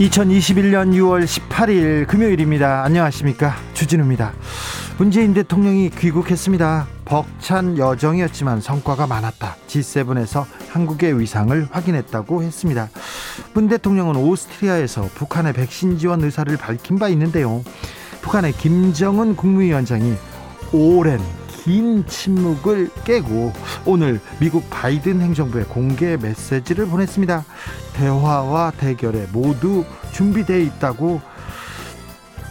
2021년 6월 18일 금요일입니다. 안녕하십니까. 주진우입니다. 문재인 대통령이 귀국했습니다. 벅찬 여정이었지만 성과가 많았다. G7에서 한국의 위상을 확인했다고 했습니다. 문 대통령은 오스트리아에서 북한의 백신 지원 의사를 밝힌 바 있는데요. 북한의 김정은 국무위원장이 오랜 긴 침묵을 깨고 오늘 미국 바이든 행정부에 공개 메시지를 보냈습니다. 대화와 대결에 모두 준비되어 있다고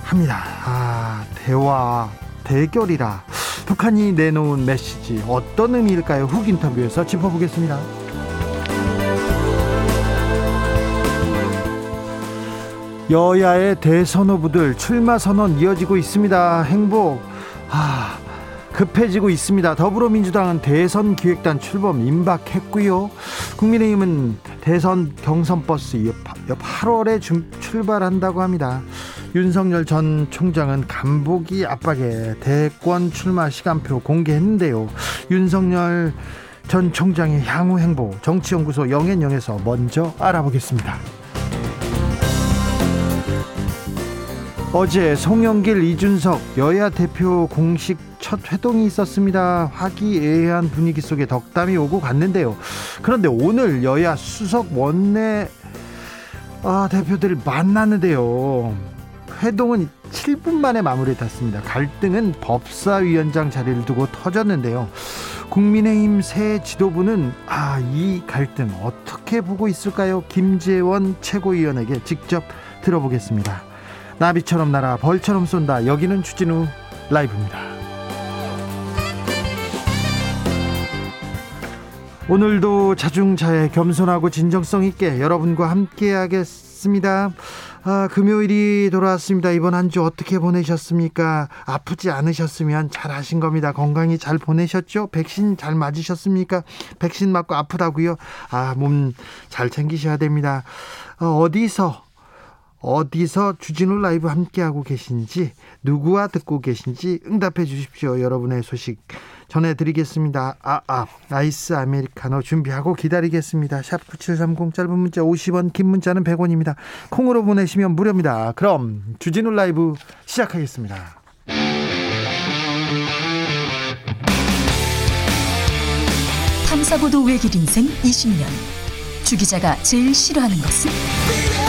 합니다. 아, 대화, 대결이라. 북한이 내놓은 메시지 어떤 의미일까요? 훅 인터뷰에서 짚어보겠습니다. 여야의 대선 후보들 출마 선언 이어지고 있습니다. 행복. 아, 급해지고 있습니다. 더불어민주당은 대선 기획단 출범 임박했고요. 국민의힘은 대선 경선 버스 8월에 출발한다고 합니다. 윤석열 전 총장은 간보기 압박에 대권 출마 시간표 공개했는데요. 윤석열 전 총장의 향후 행보 정치연구소 영앤영에서 먼저 알아보겠습니다. 어제 송영길 이준석 여야 대표 공식 첫 회동이 있었습니다. 화기애애한 분위기 속에 덕담이 오고 갔는데요. 그런데 오늘 여야 수석 원내 아, 대표들 만났는데요. 회동은 7분 만에 마무리 탔습니다. 갈등은 법사위원장 자리를 두고 터졌는데요. 국민의힘 새 지도부는 아, 이 갈등 어떻게 보고 있을까요? 김재원 최고위원에게 직접 들어보겠습니다. 나비처럼 날아 벌처럼 쏜다. 여기는 추진우 라이브입니다. 오늘도 자중자애 겸손하고 진정성 있게 여러분과 함께 하겠습니다. 아, 금요일이 돌아왔습니다. 이번 한 주 어떻게 보내셨습니까? 아프지 않으셨으면 잘 하신 겁니다. 건강히 잘 보내셨죠? 백신 잘 맞으셨습니까? 백신 맞고 아프다고요? 아, 몸 잘 챙기셔야 됩니다. 어, 어디서 어디서 주진우 라이브 함께하고 계신지 누구와 듣고 계신지 응답해 주십시오. 여러분의 소식 전해드리겠습니다. 아, 아, 아이스 아메리카노 준비하고 기다리겠습니다. 샵 9730 짧은 문자 50원 긴 문자는 100원입니다. 콩으로 보내시면 무료입니다. 그럼 주진우 라이브 시작하겠습니다. 탐사보도 외길 인생 20년 주 기자가 제일 싫어하는 것은?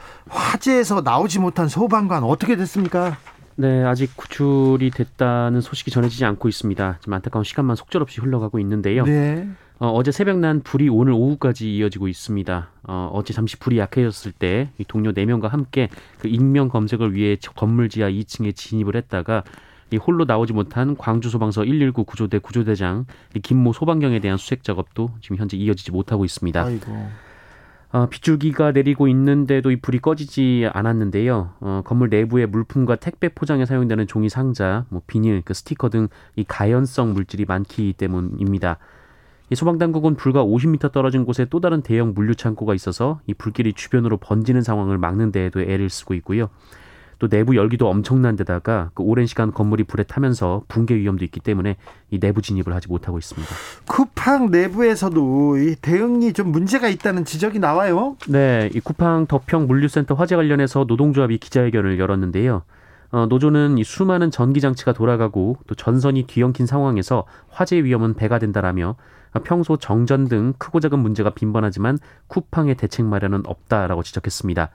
화재에서 나오지 못한 소방관 어떻게 됐습니까? 네, 아직 구출이 됐다는 소식이 전해지지 않고 있습니다. 지금 안타까운 시간만 속절없이 흘러가고 있는데요. 네. 어, 제 새벽 난 불이 오늘 오후까지 이어지고 있습니다. 어, 어제 잠시 불이 약해졌을 때 동료 4명과 함께 그 익명 검색을 위해 건물 지하 2층에 진입을 했다가 이 홀로 나오지 못한 광주 소방서 119 구조대 구조대장 김모 소방경에 대한 수색 작업도 지금 현재 이어지지 못하고 있습니다. 아이고. 어, 빗줄기가 내리고 있는데도 이 불이 꺼지지 않았는데요. 어, 건물 내부의 물품과 택배 포장에 사용되는 종이 상자, 뭐 비닐, 그 스티커 등 이 가연성 물질이 많기 때문입니다. 이 소방당국은 불과 50m 떨어진 곳에 또 다른 대형 물류 창고가 있어서 이 불길이 주변으로 번지는 상황을 막는 데에도 애를 쓰고 있고요. 또 내부 열기도 엄청난 데다가 그 오랜 시간 건물이 불에 타면서 붕괴 위험도 있기 때문에 이 내부 진입을 하지 못하고 있습니다. 쿠팡 내부에서도 이 대응이 좀 문제가 있다는 지적이 나와요. 네, 이 쿠팡 덕평 물류센터 화재 관련해서 노동조합이 기자회견을 열었는데요. 어, 노조는 이 수많은 전기 장치가 돌아가고 또 전선이 뒤엉킨 상황에서 화재 위험은 배가 된다라며 평소 정전 등 크고 작은 문제가 빈번하지만 쿠팡의 대책 마련은 없다라고 지적했습니다.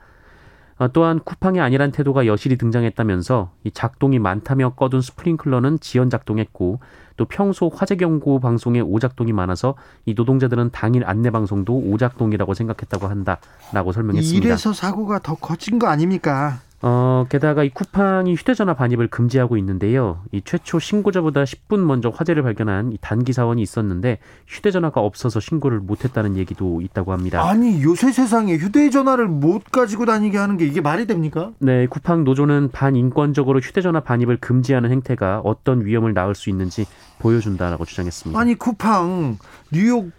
어, 또한 쿠팡이 아니란 태도가 여실히 등장했다면서 이 작동이 많다며 꺼둔 스프링클러는 지연 작동했고 또 평소 화재 경고 방송에 오작동이 많아서 이 노동자들은 당일 안내 방송도 오작동이라고 생각했다고 한다라고 설명했습니다. 이래서 사고가 더 커진 거 아닙니까? 어, 게다가 이 쿠팡이 휴대전화 반입을 금지하고 있는데요. 이 최초 신고자보다 10분 먼저 화재를 발견한 이 단기 사원이 있었는데 휴대전화가 없어서 신고를 못했다는 얘기도 있다고 합니다. 아니 요새 세상에 휴대전화를 못 가지고 다니게 하는 게 이게 말이 됩니까? 네, 쿠팡 노조는 반인권적으로 휴대전화 반입을 금지하는 행태가 어떤 위험을 낳을 수 있는지 보여준다라고 주장했습니다. 아니 쿠팡 뉴욕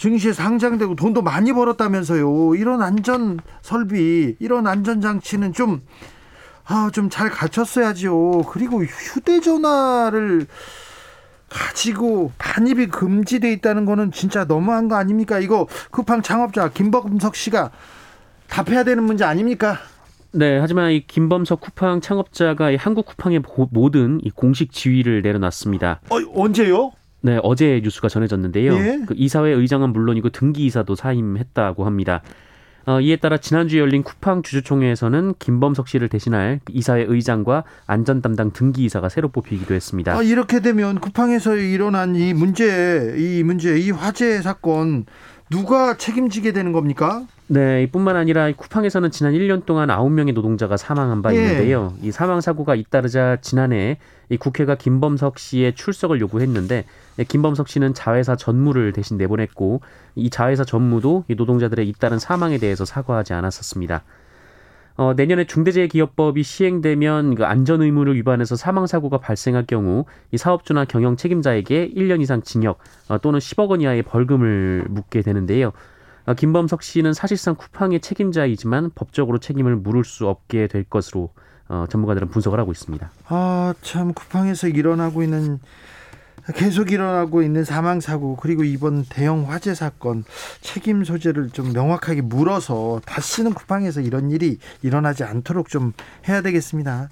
증시에 상장되고 돈도 많이 벌었다면서요. 이런 안전 설비, 이런 안전 장치는 좀 아, 좀 잘 갖췄어야죠. 그리고 휴대전화를 가지고 반입이 금지돼 있다는 거는 진짜 너무한 거 아닙니까? 이거 쿠팡 창업자 김범석 씨가 답해야 되는 문제 아닙니까? 네, 하지만 이 김범석 쿠팡 창업자가 이 한국 쿠팡의 모든 이 공식 지위를 내려놨습니다. 어, 언제요? 네, 어제 뉴스가 전해졌는데요. 예? 그 이사회 의장은 물론이고 등기 이사도 사임했다고 합니다. 어, 이에 따라 지난주에 열린 쿠팡 주주총회에서는 김범석 씨를 대신할 이사회 의장과 안전 담당 등기 이사가 새로 뽑히기도 했습니다. 아, 이렇게 되면 쿠팡에서 일어난 이 문제, 이 문제, 이 화재 사건 누가 책임지게 되는 겁니까? 네, 이뿐만 아니라 쿠팡에서는 지난 1년 동안 9명의 노동자가 사망한 바 예. 있는데요. 이 사망 사고가 잇따르자 지난해 이 국회가 김범석 씨의 출석을 요구했는데 김범석 씨는 자회사 전무를 대신 내보냈고 이 자회사 전무도 이 노동자들의 잇따른 사망에 대해서 사과하지 않았었습니다. 어, 내년에 중대재해기업법이 시행되면 그 안전 의무를 위반해서 사망 사고가 발생할 경우 이 사업주나 경영 책임자에게 1년 이상 징역 어, 또는 10억 원 이하의 벌금을 묻게 되는데요. 어, 김범석 씨는 사실상 쿠팡의 책임자이지만 법적으로 책임을 물을 수 없게 될 것으로 어, 전문가들은 분석을 하고 있습니다. 아, 참 쿠팡에서 일어나고 있는 계속 일어나고 있는 사망 사고 그리고 이번 대형 화재 사건 책임 소재를 좀 명확하게 물어서 다시는 쿠팡에서 이런 일이 일어나지 않도록 좀 해야 되겠습니다.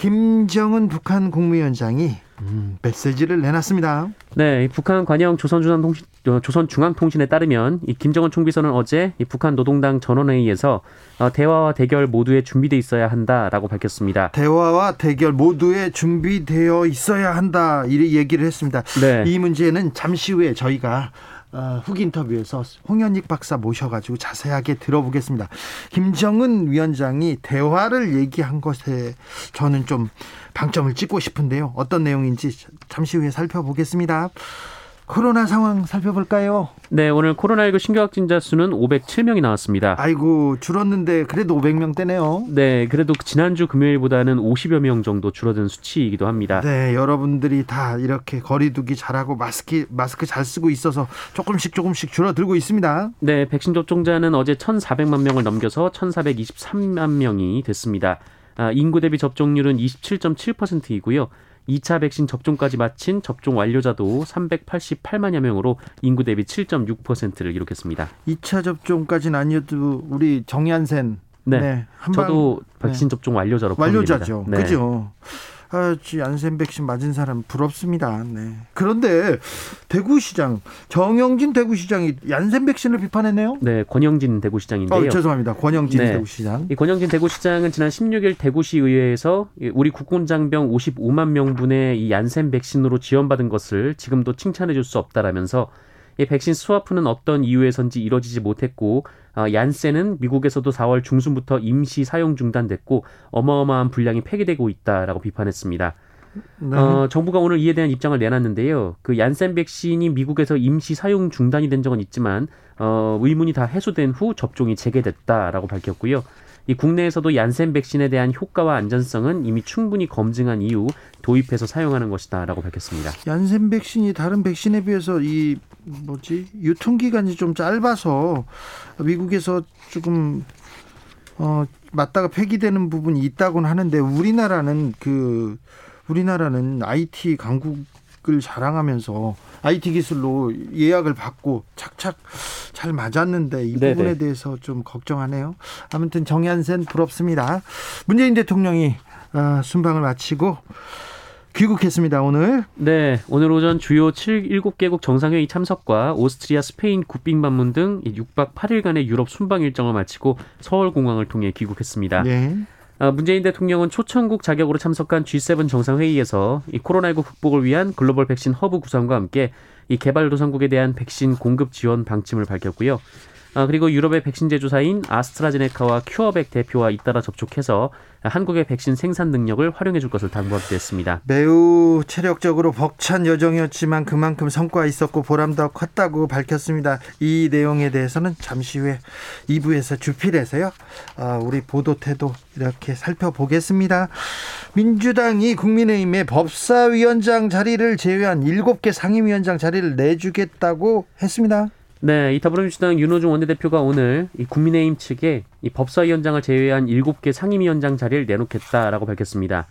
김정은 북한 국무위원장이 음, 메시지를 내놨습니다. 네, 북한 관영 조선중앙통신, 어, 조선중앙통신에 따르면 이 김정은 총비서는 어제 이 북한 노동당 전원회의에서 어, 대화와 대결 모두에 준비돼 있어야 한다라고 밝혔습니다. 대화와 대결 모두에 준비되어 있어야 한다 이 얘기를 했습니다. 네. 이 문제는 잠시 후에 저희가 어, 훅 인터뷰에서 홍현익 박사 모셔가지고 자세하게 들어보겠습니다. 김정은 위원장이 대화를 얘기한 것에 저는 좀 방점을 찍고 싶은데요. 어떤 내용인지 잠시 후에 살펴보겠습니다. 코로나 상황 살펴볼까요? 네, 오늘 코로나19 신규 확진자 수는 507명이 나왔습니다. 아이고, 줄었는데 그래도 500명대네요. 네, 그래도 지난주 금요일보다는 50여 명 정도 줄어든 수치이기도 합니다. 네, 여러분들이 다 이렇게 거리두기 잘하고 마스크 마스크 잘 쓰고 있어서 조금씩 조금씩 줄어들고 있습니다. 네, 백신 접종자는 어제 1,400만 명을 넘겨서 1,423만 명이 됐습니다. 아, 인구 대비 접종률은 27.7%이고요. 2차 백신 접종까지 마친 접종 완료자도 388만여 명으로 인구 대비 7.6%를 기록했습니다. 2차 접종까지는 아니어도 우리 정ян센 네, 네 저도 백신 네. 접종 완료자로 완료자죠. 네. 그죠. 아, 안센 백신 맞은 사람 부럽습니다. 네. 그런데 대구시장 정영진 대구시장이 얀센 백신을 비판했네요. 네, 권영진 대구시장인데요. 어, 죄송합니다. 권영진 네. 대구시장. 이 권영진 대구시장은 지난 16일 대구시 의회에서 우리 국군장병 55만 명분의 이 얀센 백신으로 지원받은 것을 지금도 칭찬해 줄 수 없다라면서 이 백신 스와프는 어떤 이유에선지 이뤄지지 못했고 어, 얀센은 미국에서도 4월 중순부터 임시 사용 중단됐고 어마어마한 분량이 폐기되고 있다라고 비판했습니다. 네. 어, 정부가 오늘 이에 대한 입장을 내놨는데요. 그 얀센 백신이 미국에서 임시 사용 중단이 된 적은 있지만 어, 의문이 다 해소된 후 접종이 재개됐다라고 밝혔고요. 이 국내에서도 얀센 백신에 대한 효과와 안전성은 이미 충분히 검증한 이후 도입해서 사용하는 것이다라고 밝혔습니다. 얀센 백신이 다른 백신에 비해서 이 뭐지 유통 기간이 좀 짧아서 미국에서 조금 어 맞다가 폐기되는 부분이 있다고는 하는데 우리나라는 그 우리나라는 IT 강국 을 자랑하면서 IT 기술로 예약을 받고 착착 잘 맞았는데 이 네네. 부분에 대해서 좀 걱정하네요. 아무튼 정ян센 부럽습니다. 문재인 대통령이 어, 순방을 마치고 귀국했습니다, 오늘. 네, 오늘 오전 주요 7, 7개국 정상회의 참석과 오스트리아, 스페인 국빈 방문 등 6박 8일간의 유럽 순방 일정을 마치고 서울공항을 통해 귀국했습니다. 네. 문재인 대통령은 초청국 자격으로 참석한 G7 정상회의에서 이 코로나19 극복을 위한 글로벌 백신 허브 구성과 함께 이 개발도상국에 대한 백신 공급 지원 방침을 밝혔고요. 아, 그리고 유럽의 백신 제조사인 아스트라제네카와 큐어백 대표와 잇따라 접촉해서 한국의 백신 생산 능력을 활용해 줄 것을 당부하기도 했습니다. 매우 체력적으로 벅찬 여정이었지만 그만큼 성과 있었고 보람도 컸다고 밝혔습니다. 이 내용에 대해서는 잠시 후에 2부에서 주필에서요. 아, 우리 보도 태도 이렇게 살펴보겠습니다. 민주당이 국민의힘의 법사위원장 자리를 제외한 7개 상임위원장 자리를 내주겠다고 했습니다. 네, 이 더불어민주당 윤호중 원내대표가 오늘 이 국민의힘 측에 이 법사위원장을 제외한 7개 상임위원장 자리를 내놓겠다라고 밝혔습니다.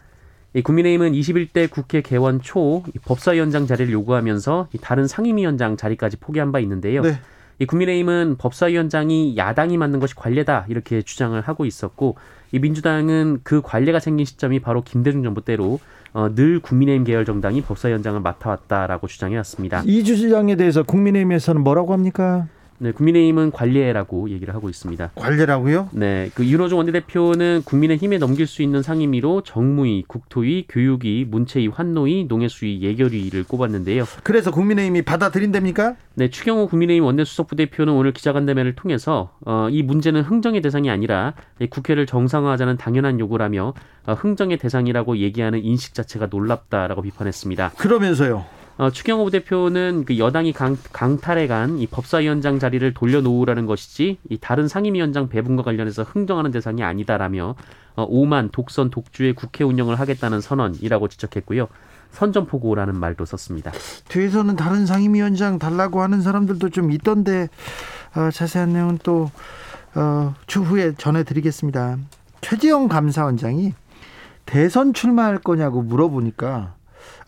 이 국민의힘은 21대 국회 개원 초 법사위원장 자리를 요구하면서 다른 상임위원장 자리까지 포기한 바 있는데요. 네. 이 국민의힘은 법사위원장이 야당이 맡는 것이 관례다 이렇게 주장을 하고 있었고 이 민주당은 그 관례가 생긴 시점이 바로 김대중 정부 때로 어, 늘 국민의힘 계열 정당이 법사위원장을 맡아왔다라고 주장해왔습니다. 이 주장에 대해서 국민의힘에서는 뭐라고 합니까? 네, 국민의힘은 관례라고 얘기를 하고 있습니다. 관례라고요? 네, 그 윤호중 원내대표는 국민의힘에 넘길 수 있는 상임위로 정무위, 국토위, 교육위, 문체위, 환노위, 농해수위, 예결위를 꼽았는데요. 그래서 국민의힘이 받아들인답니까? 네, 추경호 국민의힘 원내수석 부대표는 오늘 기자간담회를 통해서 어, 이 문제는 흥정의 대상이 아니라 국회를 정상화하자는 당연한 요구라며 어, 흥정의 대상이라고 얘기하는 인식 자체가 놀랍다라고 비판했습니다. 그러면서요. 어, 추경호 대표는 그 여당이 강, 강탈해간 이 법사위원장 자리를 돌려놓으라는 것이지 이 다른 상임위원장 배분과 관련해서 흥정하는 대상이 아니다라며 어, 오만 독선 독주의 국회 운영을 하겠다는 선언이라고 지적했고요. 선전포고라는 말도 썼습니다. 뒤에서는 다른 상임위원장 달라고 하는 사람들도 좀 있던데 어, 자세한 내용은 또 어, 추후에 전해드리겠습니다. 최지영 감사원장이 대선 출마할 거냐고 물어보니까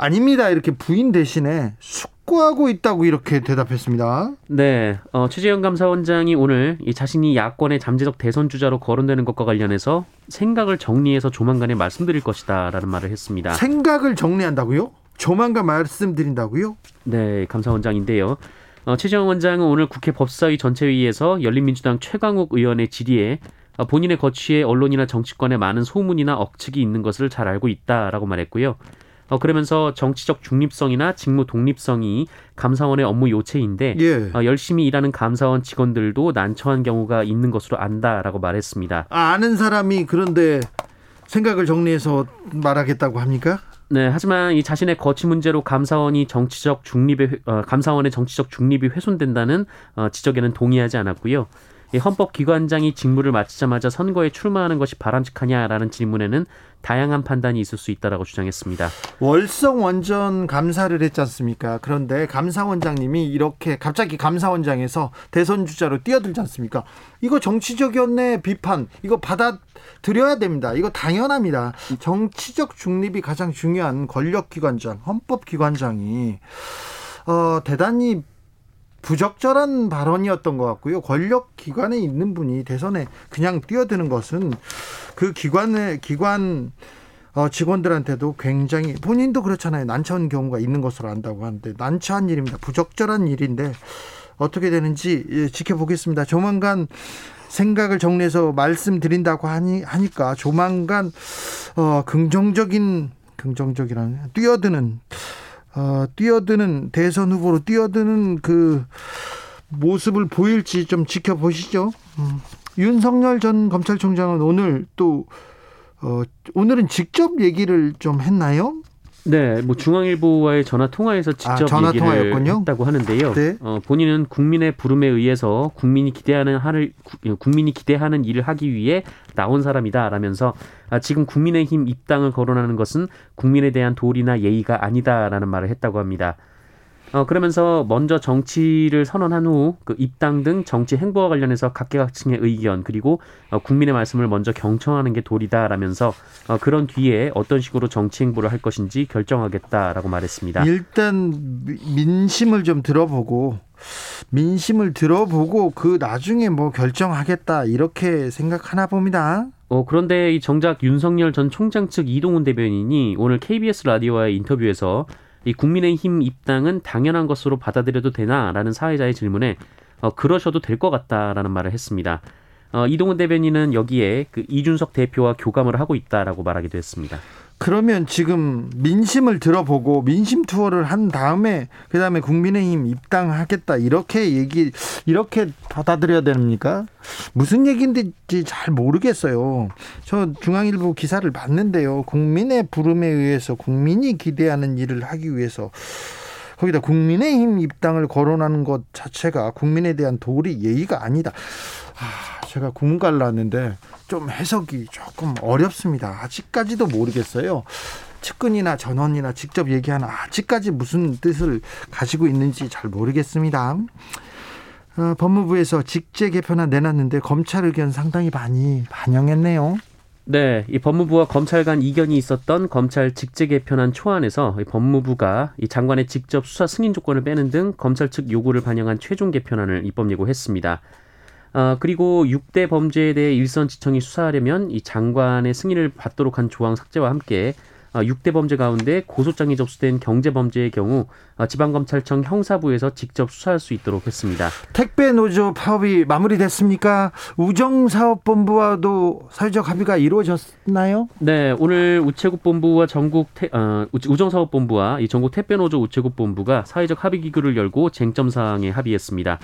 아닙니다. 이렇게 부인 대신에 숙고하고 있다고 이렇게 대답했습니다. 네, 어, 최재형 감사원장이 오늘 이 자신이 야권의 잠재적 대선 주자로 거론되는 것과 관련해서 생각을 정리해서 조만간에 말씀드릴 것이다라는 말을 했습니다. 생각을 정리한다고요? 조만간 말씀드린다고요? 네, 감사원장인데요. 어, 최재형 원장은 오늘 국회 법사위 전체회의에서 열린민주당 최강욱 의원의 질의에 어, 본인의 거취에 언론이나 정치권에 많은 소문이나 억측이 있는 것을 잘 알고 있다라고 말했고요. 어, 그러면서 정치적 중립성이나 직무 독립성이 감사원의 업무 요체인데 예. 어, 열심히 일하는 감사원 직원들도 난처한 경우가 있는 것으로 안다라고 말했습니다. 아, 아는 사람이 그런데 생각을 정리해서 말하겠다고 합니까? 네, 하지만 이 자신의 거취 문제로 감사원이 정치적 중립의 어, 감사원의 정치적 중립이 훼손된다는 어, 지적에는 동의하지 않았고요. 헌법기관장이 직무를 마치자마자 선거에 출마하는 것이 바람직하냐라는 질문에는 다양한 판단이 있을 수 있다라고 주장했습니다. 월성 원전 감사를 했지 않습니까? 그런데 감사원장님이 이렇게 갑자기 감사원장에서 대선 주자로 뛰어들지 않습니까? 이거 정치적이었네 비판 이거 받아들여야 됩니다. 이거 당연합니다. 정치적 중립이 가장 중요한 권력기관장, 헌법기관장이 어, 대단히 부적절한 발언이었던 것 같고요. 권력 기관에 있는 분이 대선에 그냥 뛰어드는 것은 그 기관의 기관 어, 직원들한테도 굉장히 본인도 그렇잖아요. 난처한 경우가 있는 것으로 안다고 하는데 난처한 일입니다. 부적절한 일인데 어떻게 되는지 예, 지켜보겠습니다. 조만간 생각을 정리해서 말씀드린다고 하니 하니까 조만간 어, 긍정적인 긍정적이라는 뛰어드는 어, 뛰어드는 대선 후보로 뛰어드는 그 모습을 보일지 좀 지켜보시죠. 음. 윤석열 전 검찰총장은 오늘 또 어, 오늘은 직접 얘기를 좀 했나요? 네, 뭐 중앙일보와의 전화 통화에서 직접 아, 전화 얘기를 통화였군요? 했다고 하는데요. 네. 어, 본인은 국민의 부름에 의해서 국민이 기대하는 하를 국민이 기대하는 일을 하기 위해 나온 사람이다라면서 아, 지금 국민의힘 입당을 거론하는 것은 국민에 대한 도리나 예의가 아니다라는 말을 했다고 합니다. 어, 그러면서 먼저 정치를 선언한 후 그 입당 등 정치 행보와 관련해서 각계각층의 의견 그리고 어, 국민의 말씀을 먼저 경청하는 게 도리다라면서 어, 그런 뒤에 어떤 식으로 정치 행보를 할 것인지 결정하겠다라고 말했습니다. 일단 민심을 좀 들어보고 민심을 들어보고 그 나중에 뭐 결정하겠다 이렇게 생각하나 봅니다. 어, 그런데 이 정작 윤석열 전 총장 측 이동훈 대변인이 오늘 KBS 라디오와의 인터뷰에서 이 국민의힘 입당은 당연한 것으로 받아들여도 되나라는 사회자의 질문에 어, 그러셔도 될 것 같다라는 말을 했습니다. 어, 이동훈 대변인은 여기에 그 이준석 대표와 교감을 하고 있다라고 말하기도 했습니다. 그러면 지금 민심을 들어보고 민심 투어를 한 다음에 그다음에 국민의힘 입당하겠다 이렇게 얘기 이렇게 받아들여야 됩니까? 무슨 얘기인지 잘 모르겠어요. 저 중앙일보 기사를 봤는데요. 국민의 부름에 의해서 국민이 기대하는 일을 하기 위해서 거기다 국민의힘 입당을 거론하는 것 자체가 국민에 대한 도리 예의가 아니다. 아, 제가 국문과를 나왔는데 좀 해석이 조금 어렵습니다. 아직까지도 모르겠어요. 측근이나 전원이나 직접 얘기하는 아직까지 무슨 뜻을 가지고 있는지 잘 모르겠습니다. 어, 법무부에서 직제 개편안 내놨는데 검찰 의견 상당히 많이 반영했네요. 네, 이 법무부와 검찰 간 이견이 있었던 검찰 직제 개편안 초안에서 이 법무부가 이 장관의 직접 수사 승인 조건을 빼는 등 검찰 측 요구를 반영한 최종 개편안을 입법 예고했습니다. 어, 그리고 6대 범죄에 대해 일선 지청이 수사하려면 이 장관의 승인을 받도록 한 조항 삭제와 함께 어, 6대 범죄 가운데 고소장이 접수된 경제 범죄의 경우 어, 지방검찰청 형사부에서 직접 수사할 수 있도록 했습니다. 택배 노조 파업이 마무리됐습니까? 우정사업본부와도 사회적 합의가 이루어졌나요? 네, 오늘 우체국 본부와 전국 태, 어, 우정사업본부와 이 전국 택배 노조 우체국 본부가 사회적 합의 기구를 열고 쟁점 사항에 합의했습니다.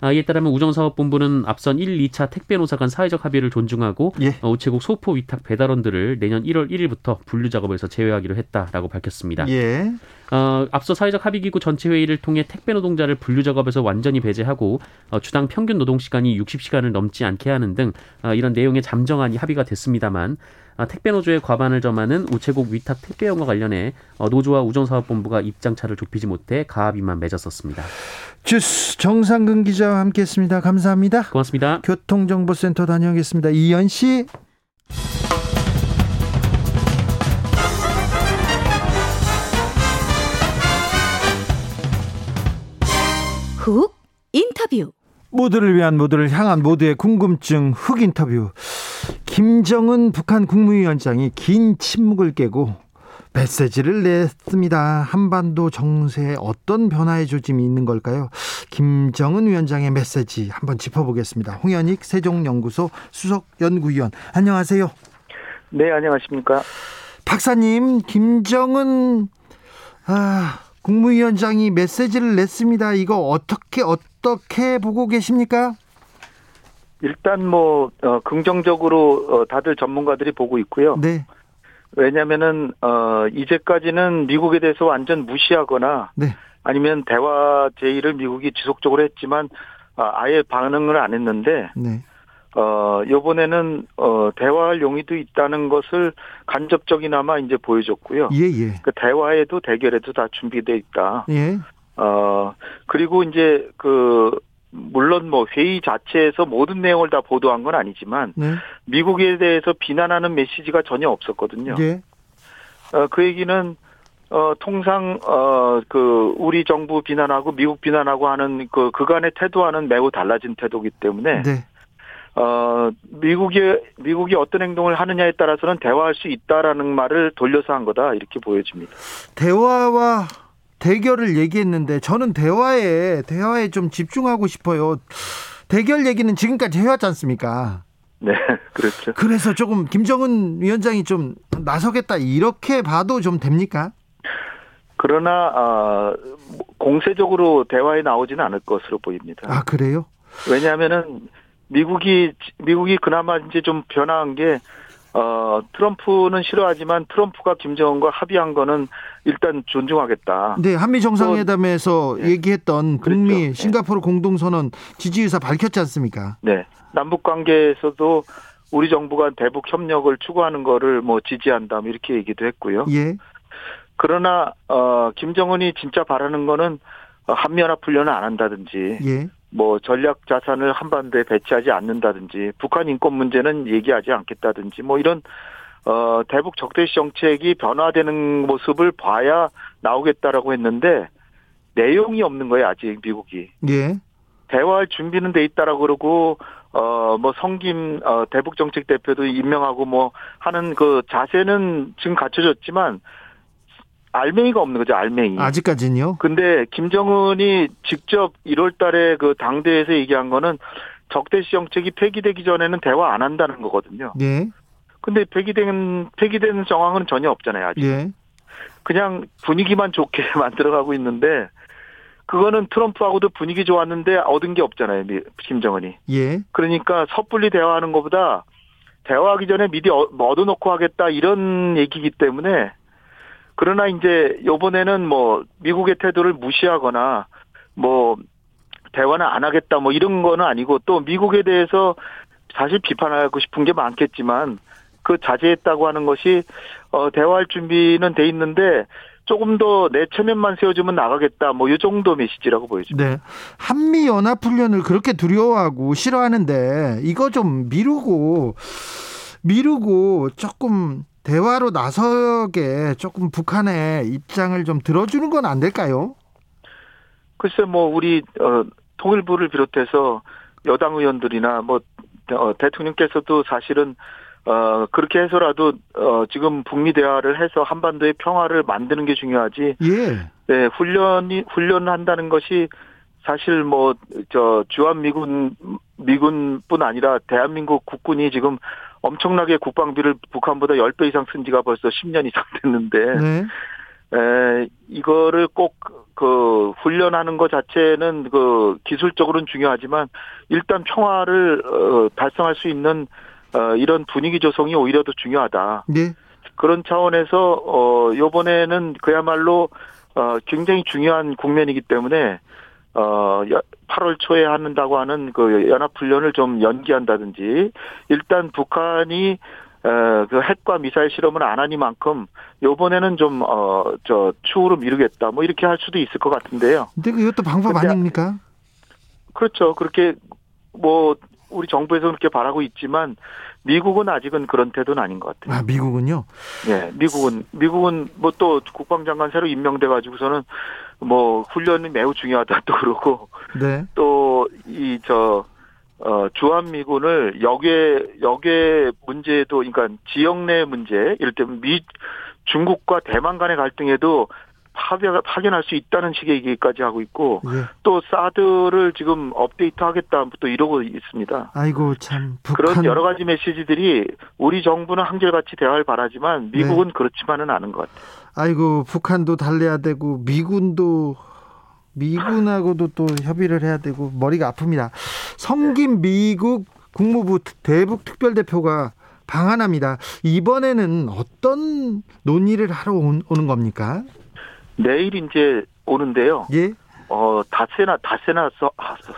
아, 이에 따르면 우정사업본부는 앞선 1, 2차 택배 노사 간 사회적 합의를 존중하고 예. 어, 우체국 소포 위탁 배달원들을 내년 1월 1일부터 분류 작업에서 제외하기로 했다라고 밝혔습니다. 예. 어, 앞서 사회적 합의 기구 전체 회의를 통해 택배 노동자를 분류 작업에서 완전히 배제하고 어, 주당 평균 노동 시간이 60시간을 넘지 않게 하는 등 어, 이런 내용의 잠정안이 합의가 됐습니다만 아, 택배 노조의 과반을 점하는 우체국 위탁 택배원과 관련해 어, 노조와 우정사업본부가 입장차를 좁히지 못해 가합의만 맺었었습니다. 주스 정상근 기자와 함께했습니다. 감사합니다. 고맙습니다. 교통정보센터 다녀오겠습니다. 이현 씨. 훅 인터뷰. 모두를 위한 모두를 향한 모두의 궁금증 흑 인터뷰. 김정은 북한 국무위원장이 긴 침묵을 깨고 메시지를 냈습니다. 한반도 정세에 어떤 변화의 조짐이 있는 걸까요? 김정은 위원장의 메시지 한번 짚어보겠습니다. 홍현익 세종연구소 수석 연구위원 안녕하세요. 네, 안녕하십니까? 박사님, 김정은 아, 국무위원장이 메시지를 냈습니다. 이거 어떻게 어떻게 보고 계십니까? 일단 뭐 어, 긍정적으로 어, 다들 전문가들이 보고 있고요. 네. 왜냐면은 어 이제까지는 미국에 대해서 완전 무시하거나 네. 아니면 대화 제의를 미국이 지속적으로 했지만 아, 아예 반응을 안 했는데 네. 어 요번에는 어 대화할 용의도 있다는 것을 간접적이나마 이제 보여줬고요. 예, 예. 그 대화에도 대결에도 다 준비돼 있다. 예. 어 그리고 이제 그 물론 뭐 회의 자체에서 모든 내용을 다 보도한 건 아니지만 네. 미국에 대해서 비난하는 메시지가 전혀 없었거든요. 네. 어, 그 얘기는 어 통상 어 그 우리 정부 비난하고 미국 비난하고 하는 그 그간의 태도와는 매우 달라진 태도기 때문에 네. 어 미국이 미국이 어떤 행동을 하느냐에 따라서는 대화할 수 있다라는 말을 돌려서 한 거다 이렇게 보여집니다. 대화와 대결을 얘기했는데 저는 대화에 대화에 좀 집중하고 싶어요. 대결 얘기는 지금까지 해왔지 않습니까? 네, 그렇죠. 그래서 조금 김정은 위원장이 좀 나서겠다 이렇게 봐도 좀 됩니까? 그러나 어, 공세적으로 대화에 나오지는 않을 것으로 보입니다. 아 그래요? 왜냐하면은 미국이 미국이 그나마 이제 좀 변화한 게 어, 트럼프는 싫어하지만 트럼프가 김정은과 합의한 거는 일단 존중하겠다. 네, 한미 정상회담에서 네. 얘기했던 북미 그렇죠. 네. 싱가포르 공동선언 지지 의사 밝혔지 않습니까? 네. 남북 관계에서도 우리 정부가 대북 협력을 추구하는 거를 뭐 지지한다 이렇게 얘기도 했고요. 예. 그러나 어 김정은이 진짜 바라는 거는 한미연합 훈련을 안 한다든지 예. 뭐 전략 자산을 한반도에 배치하지 않는다든지 북한 인권 문제는 얘기하지 않겠다든지 뭐 이런 어 대북 적대시 정책이 변화되는 모습을 봐야 나오겠다라고 했는데 내용이 없는 거예요 아직 미국이. 예. 대화할 준비는 돼 있다라고 그러고 어뭐 성김 어 대북 정책 대표도 임명하고 뭐 하는 그 자세는 지금 갖춰졌지만 알맹이가 없는 거죠, 알맹이. 아직까지는요? 근데 김정은이 직접 1월 달에 그 당대에서 얘기한 거는 적대시 정책이 폐기되기 전에는 대화 안 한다는 거거든요. 예. 근데 폐기된, 폐기되는 정황은 전혀 없잖아요, 아직. 예. 그냥 분위기만 좋게 만들어가고 있는데, 그거는 트럼프하고도 분위기 좋았는데 얻은 게 없잖아요, 김정은이. 예. 그러니까 섣불리 대화하는 것보다 대화하기 전에 미리 얻어놓고 하겠다 이런 얘기이기 때문에 그러나 이제 요번에는 뭐 미국의 태도를 무시하거나 뭐 대화는 안 하겠다 뭐 이런 거는 아니고 또 미국에 대해서 사실 비판하고 싶은 게 많겠지만 그 자제했다고 하는 것이 어 대화할 준비는 돼 있는데 조금 더 내 체면만 세워주면 나가겠다 뭐 이 정도 메시지라고 보여집니다. 네. 한미 연합 훈련을 그렇게 두려워하고 싫어하는데 이거 좀 미루고 미루고 조금 대화로 나서게 조금 북한의 입장을 좀 들어주는 건 안 될까요? 글쎄 뭐 우리 어, 통일부를 비롯해서 여당 의원들이나 뭐 어, 대통령께서도 사실은 어 그렇게 해서라도 어 지금 북미 대화를 해서 한반도의 평화를 만드는 게 중요하지. 예. 네, 훈련이 훈련한다는 것이 사실 뭐 저 주한 미군 미군뿐 아니라 대한민국 국군이 지금 엄청나게 국방비를 북한보다 10배 이상 쓴 지가 벌써 10년 이상 됐는데 네. 에, 이거를 꼭 그 훈련하는 것 자체는 그 기술적으로는 중요하지만 일단 평화를 어, 달성할 수 있는 어, 이런 분위기 조성이 오히려 더 중요하다. 네. 그런 차원에서 어 요번에는 그야말로 어 굉장히 중요한 국면이기 때문에 어 8월 초에 한다고 하는 그 연합 훈련을 좀 연기한다든지 일단 북한이 어, 그 핵과 미사일 실험을 안 하니만큼 요번에는 좀, 어, 저, 추후로 미루겠다. 뭐 이렇게 할 수도 있을 것 같은데요. 근데 그것도 방법 아닙니까? 그렇죠. 그렇게 뭐, 우리 정부에서 그렇게 바라고 있지만 미국은 아직은 그런 태도는 아닌 것 같아요. 아, 미국은요? 네, 미국은, 미국은 뭐 또 국방장관 새로 임명돼 가지고서는 뭐 훈련이 매우 중요하다 또 그러고 네. 또이 저 어, 주한미군을 역의, 역의 문제도, 그러니까 지역 내 문제, 이를테면 미, 중국과 대만 간의 갈등에도 파견, 파견할 수 있다는 식의 얘기까지 하고 있고, 예. 또 사드를 지금 업데이트 하겠다, 또 이러고 있습니다. 아이고, 참. 북한... 그런 여러 가지 메시지들이 우리 정부는 한결같이 대화를 바라지만 미국은 네. 그렇지만은 않은 것 같아요. 아이고 북한도 달래야 되고 미군도 미군하고도 또 협의를 해야 되고 머리가 아픕니다. 성김 미국 국무부 대북 특별대표가 방한합니다. 이번에는 어떤 논의를 하러 오는 겁니까? 내일 이제 오는데요. 예. 어, 다세나, 다세나 서,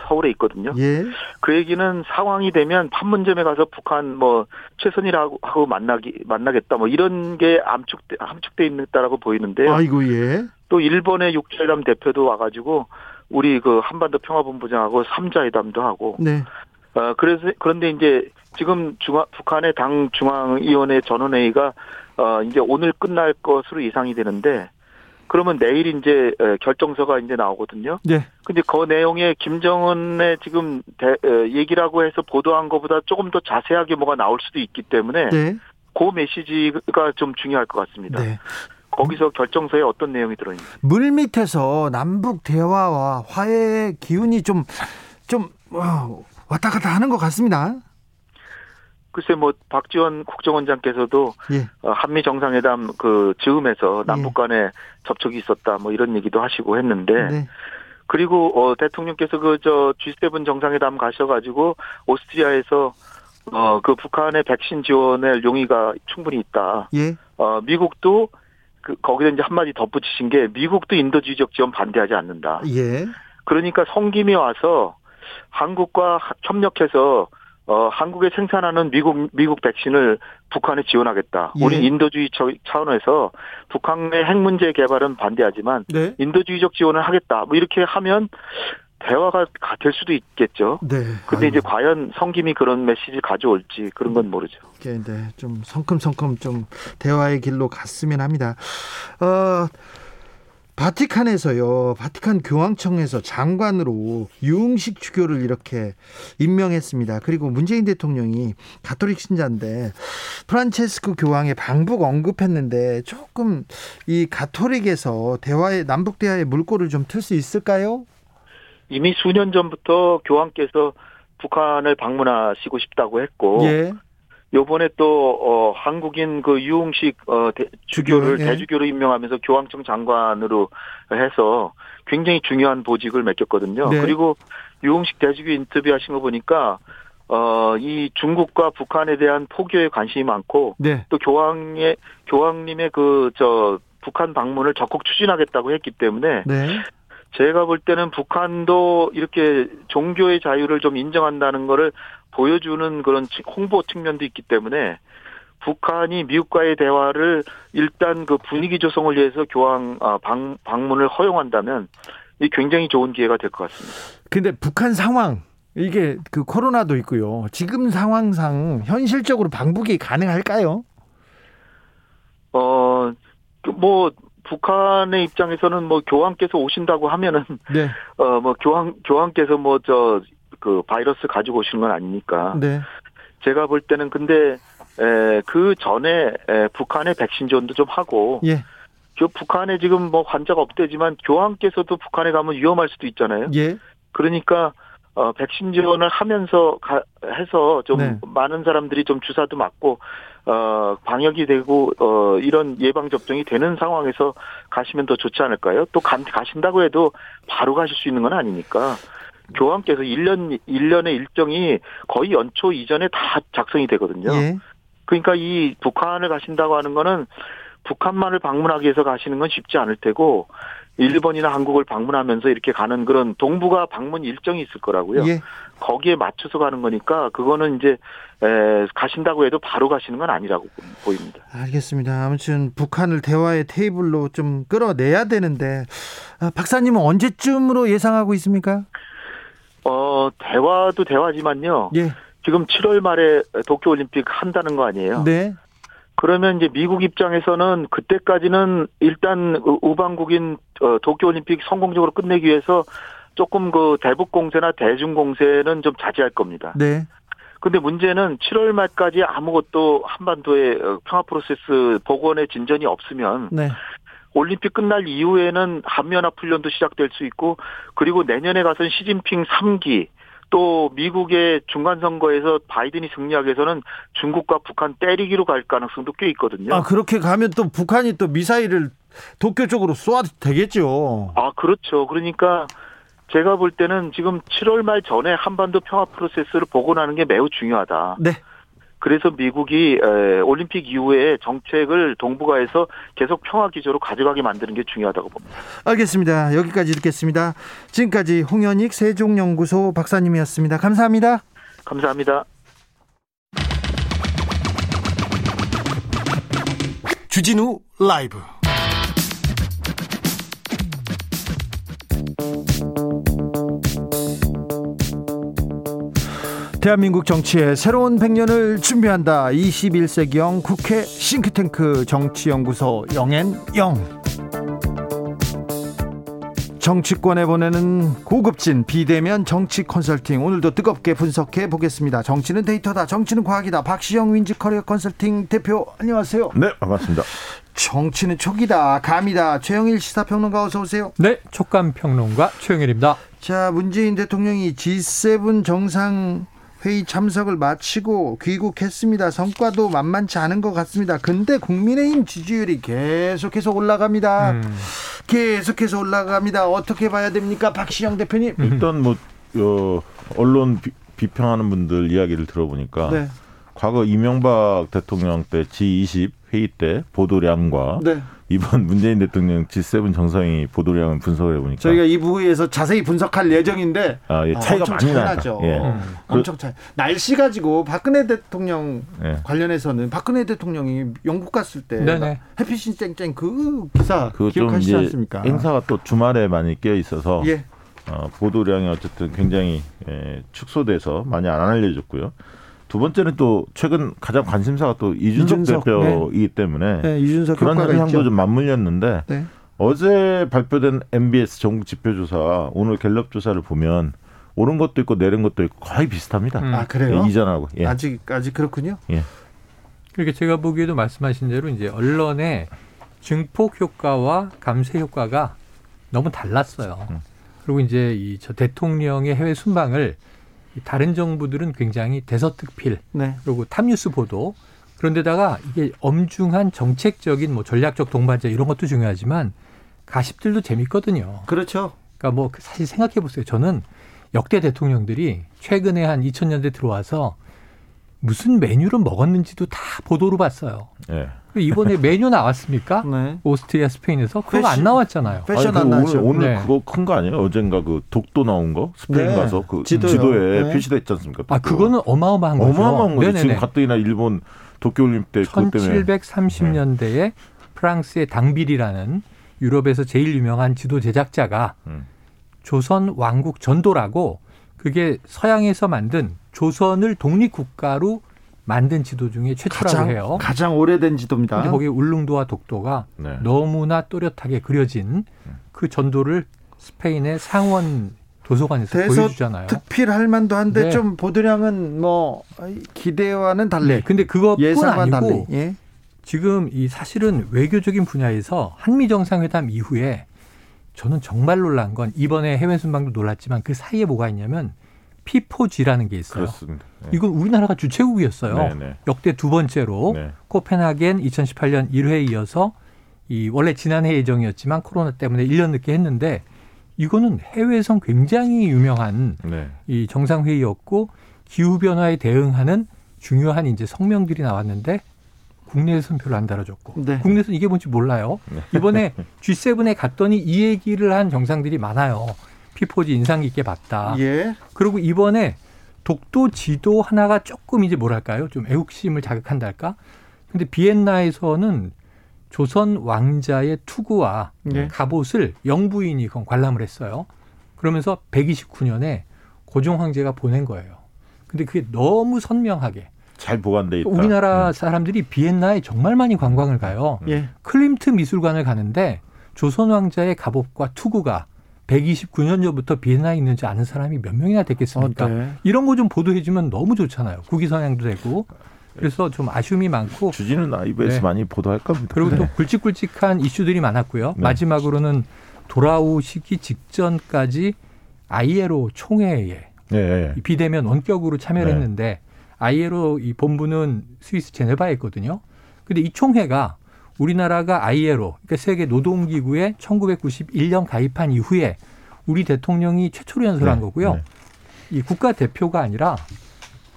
서울에 있거든요. 예. 그 얘기는 상황이 되면 판문점에 가서 북한 뭐 최선이라고 하고 만나기, 만나겠다 뭐 이런 게 암축돼, 함축돼 있다라고 보이는데요. 아이고, 예. 또 일본의 육철담 대표도 와가지고 우리 그 한반도 평화본부장하고 삼자회담도 하고. 네. 어, 그래서, 그런데 이제 지금 중앙, 북한의 당 중앙위원회 전원회의가 어, 이제 오늘 끝날 것으로 예상이 되는데 그러면 내일 이제 결정서가 이제 나오거든요. 네. 근데 그 내용에 김정은의 지금 대, 얘기라고 해서 보도한 것보다 조금 더 자세하게 뭐가 나올 수도 있기 때문에 네. 그 메시지가 좀 중요할 것 같습니다. 네. 거기서 결정서에 어떤 내용이 들어있는지. 물 밑에서 남북 대화와 화해 기운이 좀, 좀, 왔다 갔다 하는 것 같습니다. 글쎄 뭐 박지원 국정원장께서도 예. 어, 한미 정상회담 그 즈음에서 남북 간에 예. 접촉이 있었다 뭐 이런 얘기도 하시고 했는데 네. 그리고 어 대통령께서 그 저 G7 정상회담 가셔 가지고 오스트리아에서 어 그 북한의 백신 지원의 용의가 충분히 있다. 예. 어 미국도 그 거기에 이제 한마디 덧붙이신 게 미국도 인도주의적 지원 반대하지 않는다. 예. 그러니까 성김이 와서 한국과 협력해서 어, 한국에 생산하는 미국, 미국 백신을 북한에 지원하겠다. 예. 우리 인도주의 차원에서 북한의 핵 문제 개발은 반대하지만 네. 인도주의적 지원을 하겠다. 뭐 이렇게 하면 대화가 될 수도 있겠죠. 네. 근데 이제 과연 성김이 그런 메시지 가져올지 그런 건 모르죠. 네, 네. 좀 성큼성큼 좀 대화의 길로 갔으면 합니다. 어, 바티칸에서요, 바티칸 교황청에서 장관으로 유흥식 주교를 이렇게 임명했습니다. 그리고 문재인 대통령이 가톨릭 신자인데 프란체스코 교황의 방북 언급했는데 조금 이 가톨릭에서 대화의 남북 대화의 물꼬를 좀 틀 수 있을까요? 이미 수년 전부터 교황께서 북한을 방문하시고 싶다고 했고, 예. 요번에 또, 어, 한국인 그 유흥식, 어, 대, 주교를 예. 대주교로 임명하면서 교황청 장관으로 해서 굉장히 중요한 보직을 맡겼거든요. 네. 그리고 유흥식 대주교 인터뷰 하신 거 보니까, 어, 이 중국과 북한에 대한 포교에 관심이 많고, 네. 또 교황의, 교황님의 그, 저, 북한 방문을 적극 추진하겠다고 했기 때문에, 네. 제가 볼 때는 북한도 이렇게 종교의 자유를 좀 인정한다는 거를 보여주는 그런 홍보 측면도 있기 때문에 북한이 미국과의 대화를 일단 그 분위기 조성을 위해서 교황 아, 방, 방문을 허용한다면 이 굉장히 좋은 기회가 될 것 같습니다. 근데 북한 상황 이게 그 코로나도 있고요. 지금 상황상 현실적으로 방북이 가능할까요? 어, 그뭐 북한의 입장에서는 뭐 교황께서 오신다고 하면은 네. 어뭐 교황 교황께서 뭐 저 그 바이러스 가지고 오시는 건 아니니까. 네. 제가 볼 때는 근데 에, 그 전에 에, 북한의 백신 지원도 좀 하고. 예. 그 북한에 지금 뭐 환자가 없대지만 교황께서도 북한에 가면 위험할 수도 있잖아요. 예. 그러니까 어 백신 지원을 하면서 가, 해서 좀 네. 많은 사람들이 좀 주사도 맞고 어 방역이 되고 어 이런 예방 접종이 되는 상황에서 가시면 더 좋지 않을까요? 또 가, 가신다고 해도 바로 가실 수 있는 건 아니니까 교황께서 1년 1년의 일정이 거의 연초 이전에 다 작성이 되거든요. 예. 그러니까 이 북한을 가신다고 하는 거는 북한만을 방문하기 위해서 가시는 건 쉽지 않을 테고 일본이나 한국을 방문하면서 이렇게 가는 그런 동북아 방문 일정이 있을 거라고요. 예. 거기에 맞춰서 가는 거니까 그거는 이제 에, 가신다고 해도 바로 가시는 건 아니라고 보입니다. 알겠습니다. 아무튼 북한을 대화의 테이블로 좀 끌어내야 되는데 아, 박사님은 언제쯤으로 예상하고 있습니까? 어 대화도 대화지만요. 예. 지금 7월 말에 도쿄올림픽 한다는 거 아니에요? 네. 그러면 이제 미국 입장에서는 그때까지는 일단 우방국인 어, 도쿄올림픽 성공적으로 끝내기 위해서 조금 그 대북 공세나 대중 공세는 좀 자제할 겁니다. 네. 근데 문제는 7월 말까지 아무것도 한반도의 어, 평화 프로세스 복원의 진전이 없으면 네. 올림픽 끝날 이후에는 한미연합 훈련도 시작될 수 있고 그리고 내년에 가서는 시진핑 3기 또 미국의 중간 선거에서 바이든이 승리하기 위해서는 중국과 북한 때리기로 갈 가능성도 꽤 있거든요. 아 그렇게 가면 또 북한이 또 미사일을 도쿄 쪽으로 쏘아도 되겠죠. 아 그렇죠. 그러니까 제가 볼 때는 지금 7월 말 전에 한반도 평화 프로세스를 복원하는 게 매우 중요하다. 네. 그래서 미국이 올림픽 이후에 정책을 동북아에서 계속 평화 기조로 가져가게 만드는 게 중요하다고 봅니다. 알겠습니다. 여기까지 듣겠습니다. 지금까지 홍현익 세종연구소 박사님이었습니다. 감사합니다. 감사합니다. 주진우 라이브 대한민국 정치의 새로운 100년을 준비한다. 21세기형 국회 싱크탱크 정치연구소 영앤영. 정치권에 보내는 고급진 비대면 정치 컨설팅 오늘도 뜨겁게 분석해 보겠습니다. 정치는 데이터다. 정치는 과학이다. 박시영 윈지코리아 컨설팅 대표 안녕하세요. 네, 반갑습니다. 정치는 촉이다. 감이다. 최영일 시사평론가 어서 오세요. 네, 촉감 평론가 최영일입니다. 자, 문재인 대통령이 G7 정상 회의 참석을 마치고 귀국했습니다. 성과도 만만치 않은 것 같습니다. 근데 국민의힘 지지율이 계속해서 올라갑니다. 음. 계속해서 올라갑니다. 어떻게 봐야 됩니까, 박시영 대표님? 일단 뭐 어, 언론 비, 평하는 분들 이야기를 들어보니까 네. 과거 이명박 대통령 때 G20 회의 때 보도량과 네. 이번 문재인 대통령 G7 정상이 보도량을 분석을 해보니까 저희가 이 부분에서 자세히 분석할 예정인데 아, 예, 차이가 아, 많이 나죠. 예. 음. 엄청 차이. 날씨 가지고 박근혜 대통령 예. 관련해서는 박근혜 대통령이 영국 갔을 때 네네. 햇빛이 쨍쨍 그 기사 기억하시지 않습니까? 행사가 또 주말에 많이 끼어 있어서 예. 어, 보도량이 어쨌든 굉장히 예, 축소돼서 많이 안 알려졌고요. 두 번째는 또 최근 가장 관심사가 또 이준석, 이준석 대표이기 네. 때문에 네, 이준석 그런 있죠. 좀 맞물렸는데 네. 어제 발표된 MBS 전국 지표조사 오늘 갤럽 조사를 보면 오른 것도 있고 내린 것도 있고 거의 비슷합니다. 음. 아 그래요? 예, 이전하고 예. 아직 아직 그렇군요. 예. 그러니까 제가 보기에도 말씀하신 대로 이제 언론의 증폭 효과와 감쇄 효과가 너무 달랐어요. 음. 그리고 이제 이 저 대통령의 해외 순방을 다른 정부들은 굉장히 대서특필 네. 그리고 탑뉴스 보도 그런데다가 이게 엄중한 정책적인 뭐 전략적 동반자 이런 것도 중요하지만 가십들도 재밌거든요. 그렇죠. 그러니까 뭐 사실 생각해 보세요. 저는 역대 대통령들이 최근에 한 2000년대 들어와서 무슨 메뉴를 먹었는지도 다 보도로 봤어요. 네. 이번에 메뉴 나왔습니까? 네. 오스트리아, 스페인에서 그거 패션, 안 나왔잖아요. 패션 아니, 그 오늘, 오늘 네. 그거 큰 거 아니에요? 어젠가 그 독도 나온 거 스페인 네. 가서 그 지도요. 지도에 네. 표시돼 있지 않습니까? 독도. 아 그거는 어마어마한 거죠. 어마어마한 거죠. 지금 가뜩이나 일본 도쿄올림픽 때 1730년대에 프랑스의 당빌이라는 유럽에서 제일 유명한 지도 제작자가 음. 조선 왕국 전도라고 그게 서양에서 만든 조선을 독립국가로 만든 지도 중에 최초라고 가장, 해요. 가장 오래된 지도입니다. 근데 거기 울릉도와 독도가 네. 너무나 또렷하게 그려진 그 전도를 스페인의 상원 도서관에서 보여주잖아요. 특필할 만도 한데 네. 좀 보도량은 뭐 기대와는 달리. 네. 근데 그것뿐 아니고 예? 지금 이 사실은 외교적인 분야에서 한미 정상회담 이후에 저는 정말 놀란 건 이번에 해외 순방도 놀랐지만 그 사이에 뭐가 있냐면 P4G라는 게 있어요. 그렇습니다. 네. 이건 우리나라가 주최국이었어요. 네네. 네. 역대 두 번째로 네. 코펜하겐 2018년 1회에 이어서 이 원래 지난해 예정이었지만 코로나 때문에 1년 늦게 했는데 이거는 해외에선 굉장히 유명한 네. 이 정상회의였고 기후 변화에 대응하는 중요한 이제 성명들이 나왔는데 국내에서는 별로 안 달아줬고 네. 국내에서는 이게 뭔지 몰라요. 네. 이번에 G7에 갔더니 이 얘기를 한 정상들이 많아요. 피포지 인상 깊게 봤다. 예. 그리고 이번에 독도 지도 하나가 조금 이제 뭐랄까요? 좀 애국심을 자극한달까? 근데 비엔나에서는 조선 왕자의 투구와 예. 갑옷을 영부인이 그건 관람을 했어요. 그러면서 129년에 고종 황제가 보낸 거예요. 근데 그게 너무 선명하게 잘 보관돼 있다. 우리나라 음. 사람들이 비엔나에 정말 많이 관광을 가요. 예. 클림트 미술관을 가는데 조선 왕자의 갑옷과 투구가 129년 전부터 비엔나에 있는지 아는 사람이 몇 명이나 됐겠습니까? 어, 네. 이런 거 좀 보도해주면 너무 좋잖아요. 국위 선양도 되고. 그래서 좀 아쉬움이 많고. 주진우 나이브에서 네. 많이 보도할 겁니다. 그리고 네. 또 굵직굵직한 이슈들이 많았고요. 네. 마지막으로는 돌아오시기 직전까지 아이에로 총회에 네. 비대면 원격으로 참여를 네. 했는데 ILO 이 본부는 스위스 제네바에 있거든요. 근데 이 총회가 우리나라가 ILO, 그러니까 세계 노동기구에 1991년 가입한 이후에 우리 대통령이 최초로 연설한 네, 거고요. 네. 이 국가 대표가 아니라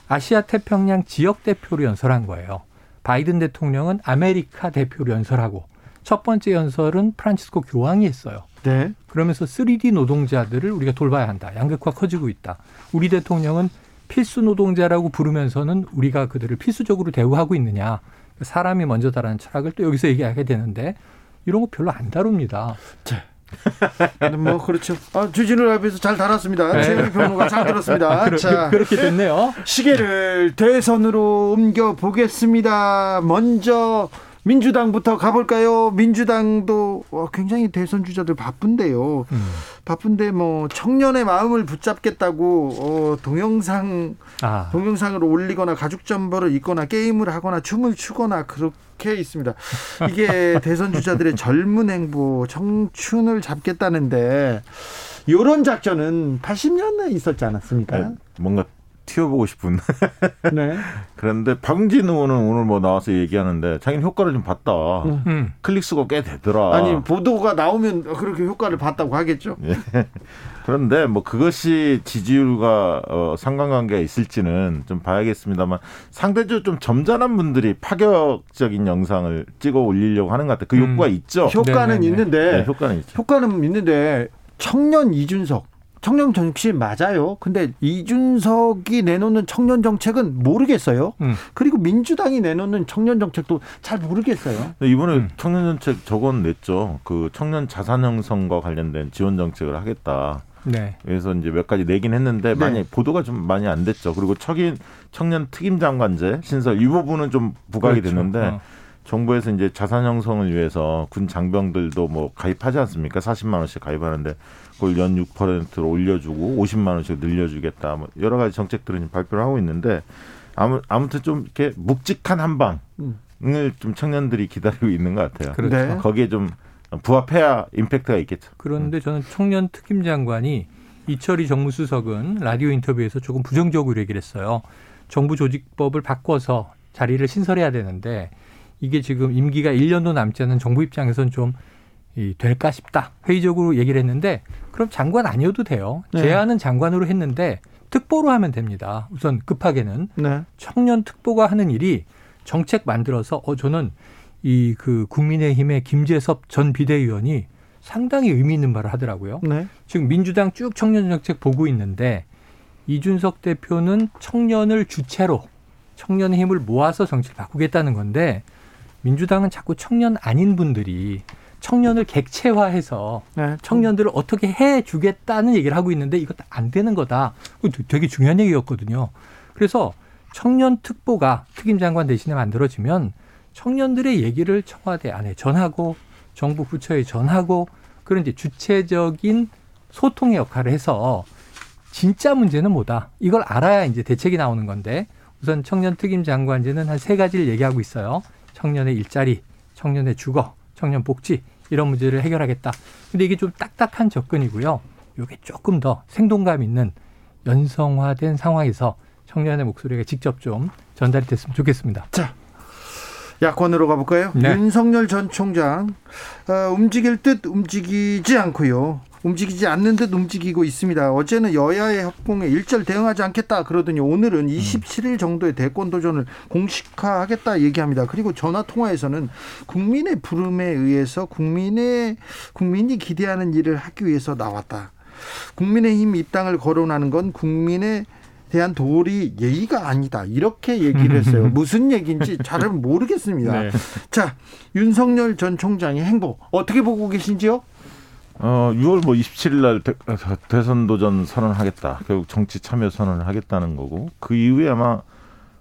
아시아 태평양 지역 대표로 연설한 거예요. 바이든 대통령은 아메리카 대표로 연설하고 첫 번째 연설은 프란치스코 교황이 했어요. 네. 그러면서 3D 노동자들을 우리가 돌봐야 한다. 양극화 커지고 있다. 우리 대통령은 필수 노동자라고 부르면서는 우리가 그들을 필수적으로 대우하고 있느냐. 사람이 먼저다라는 철학을 또 여기서 얘기하게 되는데 이런 거 별로 안 다룹니다. 자. 뭐 그렇죠. 아, 주진우 라이브에서 잘 달았습니다. 네. 최영희 평론가 잘 들었습니다. 그러, 자, 그렇게 됐네요. 시계를 대선으로 옮겨 보겠습니다. 먼저 민주당부터 가볼까요? 민주당도 굉장히 대선 주자들 바쁜데요. 음. 바쁜데 뭐 청년의 마음을 붙잡겠다고 어, 동영상 아. 동영상을 올리거나 가죽 점퍼를 입거나 게임을 하거나 춤을 추거나 그렇게 있습니다. 이게 대선 주자들의 젊은 행보, 청춘을 잡겠다는데 이런 작전은 80년대에 있었지 않았습니까? 네, 뭔가 튀어보고 싶은. 네. 그런데 박진 의원은 오늘 뭐 나와서 얘기하는데 자기는 효과를 좀 봤다. 음. 음. 클릭 수가 꽤 되더라. 아니 보도가 나오면 그렇게 효과를 봤다고 하겠죠. 예. 그런데 뭐 그것이 지지율과 어, 상관관계가 있을지는 좀 봐야겠습니다만 상대적으로 좀 점잖은 분들이 파격적인 영상을 찍어 올리려고 하는 것 같아요. 그 음. 욕구가 있죠. 효과는 네네네. 있는데 네, 효과는 있죠. 효과는 있는데 청년 이준석 청년 정치 맞아요. 근데 이준석이 내놓는 청년 정책은 모르겠어요. 음. 그리고 민주당이 내놓는 청년 정책도 잘 모르겠어요. 이번에 음. 청년 정책 저건 냈죠. 그 청년 자산 형성과 관련된 지원 정책을 하겠다. 네. 그래서 이제 몇 가지 내긴 했는데 네. 많이 보도가 좀 많이 안 됐죠. 그리고 척인 청년 특임 장관제 신설 이 부분은 좀 부각이 그렇죠. 됐는데 어. 정부에서 이제 자산 형성을 위해서 군 장병들도 뭐 가입하지 않습니까? 40만 원씩 가입하는데 그걸 연 6%로 올려주고 50만 원씩 늘려주겠다. 뭐 여러 가지 정책들을 발표를 하고 있는데 아무 아무튼 좀 이렇게 묵직한 한 방을 좀 청년들이 기다리고 있는 것 같아요. 그렇죠. 네. 거기에 좀 부합해야 임팩트가 있겠죠. 그런데 저는 청년 특임 장관이 이철희 정무수석은 라디오 인터뷰에서 조금 부정적으로 얘기를 했어요. 정부 조직법을 바꿔서 자리를 신설해야 되는데 이게 지금 임기가 1년도 남지 않은 정부 입장에서는 좀 이, 될까 싶다. 회의적으로 얘기를 했는데 그럼 장관 아니어도 돼요. 네. 제안은 장관으로 했는데 특보로 하면 됩니다. 우선 급하게는 네. 청년 특보가 하는 일이 정책 만들어서 어 저는 이 그 국민의힘의 김재섭 전 비대위원이 상당히 의미 있는 말을 하더라고요. 네. 지금 민주당 쭉 청년 정책 보고 있는데 이준석 대표는 청년을 주체로 청년의 힘을 모아서 정치를 바꾸겠다는 건데 민주당은 자꾸 청년 아닌 분들이 청년을 객체화해서 네. 청년들을 어떻게 해 주겠다는 얘기를 하고 있는데 이것도 안 되는 거다. 되게 중요한 얘기였거든요. 그래서 청년 특보가 특임 장관 대신에 만들어지면 청년들의 얘기를 청와대 안에 전하고 정부 부처에 전하고 그런 이제 주체적인 소통의 역할을 해서 진짜 문제는 뭐다. 이걸 알아야 이제 대책이 나오는 건데 우선 청년 특임 장관제는 한 세 가지를 얘기하고 있어요. 청년의 일자리, 청년의 주거, 청년 복지 이런 문제를 해결하겠다. 근데 이게 좀 딱딱한 접근이고요. 이게 조금 더 생동감 있는 연성화된 상황에서 청년의 목소리가 직접 좀 전달이 됐으면 좋겠습니다. 자, 야권으로 가볼까요? 네. 윤석열 전 총장 어, 움직일 듯 움직이지 않고요. 움직이지 않는 듯 움직이고 있습니다. 어제는 여야의 협공에 일절 대응하지 않겠다 그러더니 오늘은 27일 정도의 대권 도전을 공식화하겠다 얘기합니다. 그리고 전화 통화에서는 국민의 부름에 의해서 국민의 국민이 기대하는 일을 하기 위해서 나왔다. 국민의힘 입당을 거론하는 건 국민의 대한 도리 예의가 아니다. 이렇게 얘기를 했어요. 무슨 얘기인지 잘 모르겠습니다. 네. 자, 윤석열 전 총장의 행보 어떻게 보고 계신지요? 어, 6월 뭐 27일 날 대, 선 도전 선언하겠다. 결국 정치 참여 선언을 하겠다는 거고 그 이후에 아마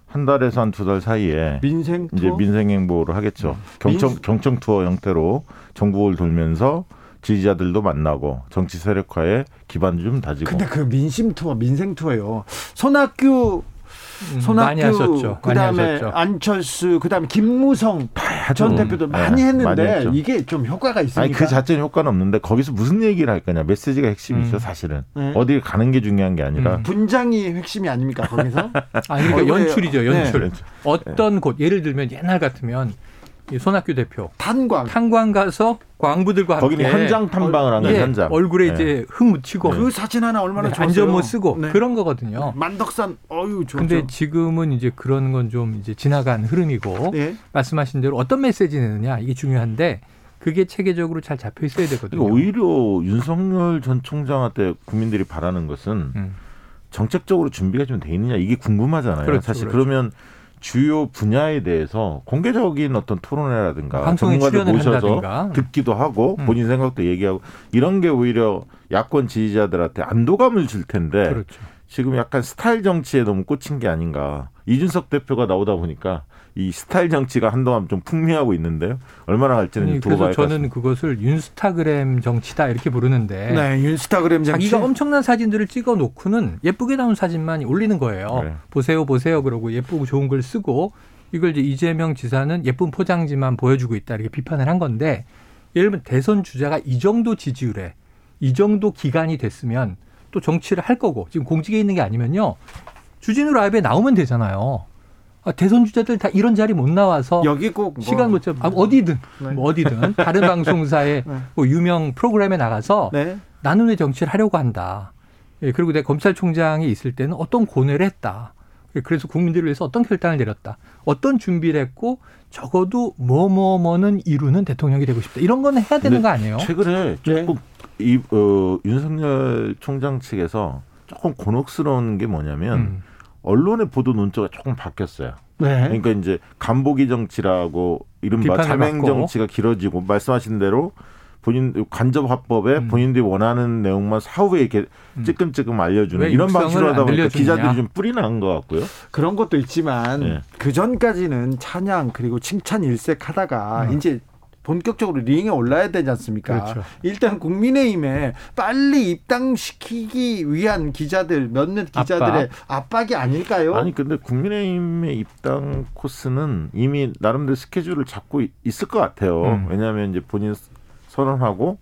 한 달에서 한 두 달 사이에 민생 투어? 이제 민생 행보를 하겠죠. 음. 경청 민... 경청 투어 형태로 전국을 돌면서 지지자들도 만나고 정치 세력화에 기반 좀 다지고. 근데 그 민심 투어, 민생 투어요. 손학규 음, 손학규 그다음에 안철수 그다음에 김무성 전 대표도 네, 많이 했는데 많이 이게 좀 효과가 있습니까? 아니 그 자체는 효과는 없는데 거기서 무슨 얘기를 할 거냐 메시지가 핵심이죠 음. 사실은 네. 어디 가는 게 중요한 게 아니라 음. 분장이 핵심이 아닙니까 거기서? 아니 그러니까 연출이죠 연출. 네. 어떤 곳 예를 들면 옛날 같으면 손학규 대표 탄광 탄광 가서 광부들과 함께 거기는 현장 탐방을 하는 예, 현장 얼굴에 네. 이제 흙 묻히고 그 사진 하나 얼마나 네, 안전모 쓰고 네. 그런 거거든요. 만덕산 어유 좋죠. 근데 지금은 이제 그런 건 좀 이제 지나간 흐름이고 네. 말씀하신 대로 어떤 메시지 내느냐 이게 중요한데 그게 체계적으로 잘 잡혀 있어야 되거든요. 오히려 윤석열 전 총장한테 국민들이 바라는 것은 음. 정책적으로 준비가 좀 돼 있느냐 이게 궁금하잖아요. 그렇죠, 사실 그렇죠. 그러면 주요 분야에 대해서 공개적인 어떤 토론회라든가 전문가들 모셔서 한다든가. 듣기도 하고 음. 본인 생각도 얘기하고 이런 게 오히려 야권 지지자들한테 안도감을 줄 텐데 그렇죠. 지금 약간 스타일 정치에 너무 꽂힌 게 아닌가. 이준석 대표가 나오다 보니까 이 스타일 정치가 한동안 좀 풍미하고 있는데요. 얼마나 갈지는 아니, 두고 봐야 저는 그것을 윤스타그램 정치다 이렇게 부르는데. 네, 윤스타그램 정치. 자기가 엄청난 사진들을 찍어 놓고는 예쁘게 나온 사진만 올리는 거예요. 네. 보세요, 보세요. 그러고 예쁘고 좋은 걸 쓰고 이걸 이제 이재명 지사는 예쁜 포장지만 보여주고 있다 이렇게 비판을 한 건데 예를 들면 대선 주자가 이 정도 지지율에 이 정도 기간이 됐으면 또 정치를 할 거고 지금 공직에 있는 게 아니면요 주진우 라이브에 나오면 되잖아요. 아, 대선 주자들 다 이런 자리 못 나와서 여기 꼭 뭐 시간 못 잡. 아, 어디든 네. 뭐 어디든 다른 방송사의 네. 뭐 유명 프로그램에 나가서 네. 나는 왜 정치를 하려고 한다. 예, 그리고 내 검찰총장이 있을 때는 어떤 고뇌를 했다. 예, 그래서 국민들을 위해서 어떤 결단을 내렸다. 어떤 준비를 했고 적어도 뭐뭐뭐는 이루는 대통령이 되고 싶다. 이런 건 해야 되는 거 아니에요? 최근에 네. 조금 네. 이 어, 윤석열 총장 측에서 조금 곤혹스러운 게 뭐냐면 음. 언론의 보도 논조가 조금 바뀌었어요. 네. 그러니까 이제 간보기 정치라고 이른바 자맹 정치가 길어지고 말씀하신 대로 본인 간접 화법에 음. 본인들이 원하는 내용만 사후에 이렇게 음. 찔끔찔끔 알려주는 이런 방식으로 하다 보니까 기자들이 좀 뿔이 난것 같고요. 그런 것도 있지만 네. 그 전까지는 찬양 그리고 칭찬 일색하다가 음. 이제 본격적으로 링에 올라야 되지 않습니까? 그렇죠. 일단 국민의힘에 빨리 입당시키기 위한 기자들 몇몇 기자들의 압박. 이 아닐까요? 아니 근데 국민의힘의 입당 코스는 이미 나름대로 스케줄을 잡고 있을 것 같아요. 음. 왜냐하면 이제 본인 선언하고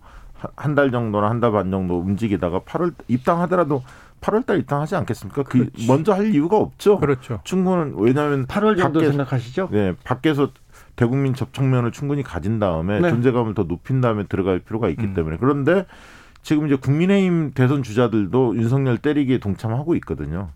한 달 정도나 한 달 반 정도 움직이다가 8월 입당하더라도 8월 달 입당하지 않겠습니까? 그 그렇지. 먼저 할 이유가 없죠. 그렇죠. 충분은 왜냐하면 8월 정도 밖에, 생각하시죠? 네, 밖에서 대국민 접촉면을 충분히 가진 다음에 네. 존재감을 더 높인 다음에 들어갈 필요가 있기 음. 때문에 그런데 지금 이제 국민의힘 대선 주자들도 윤석열 때리기에 동참하고 있거든요.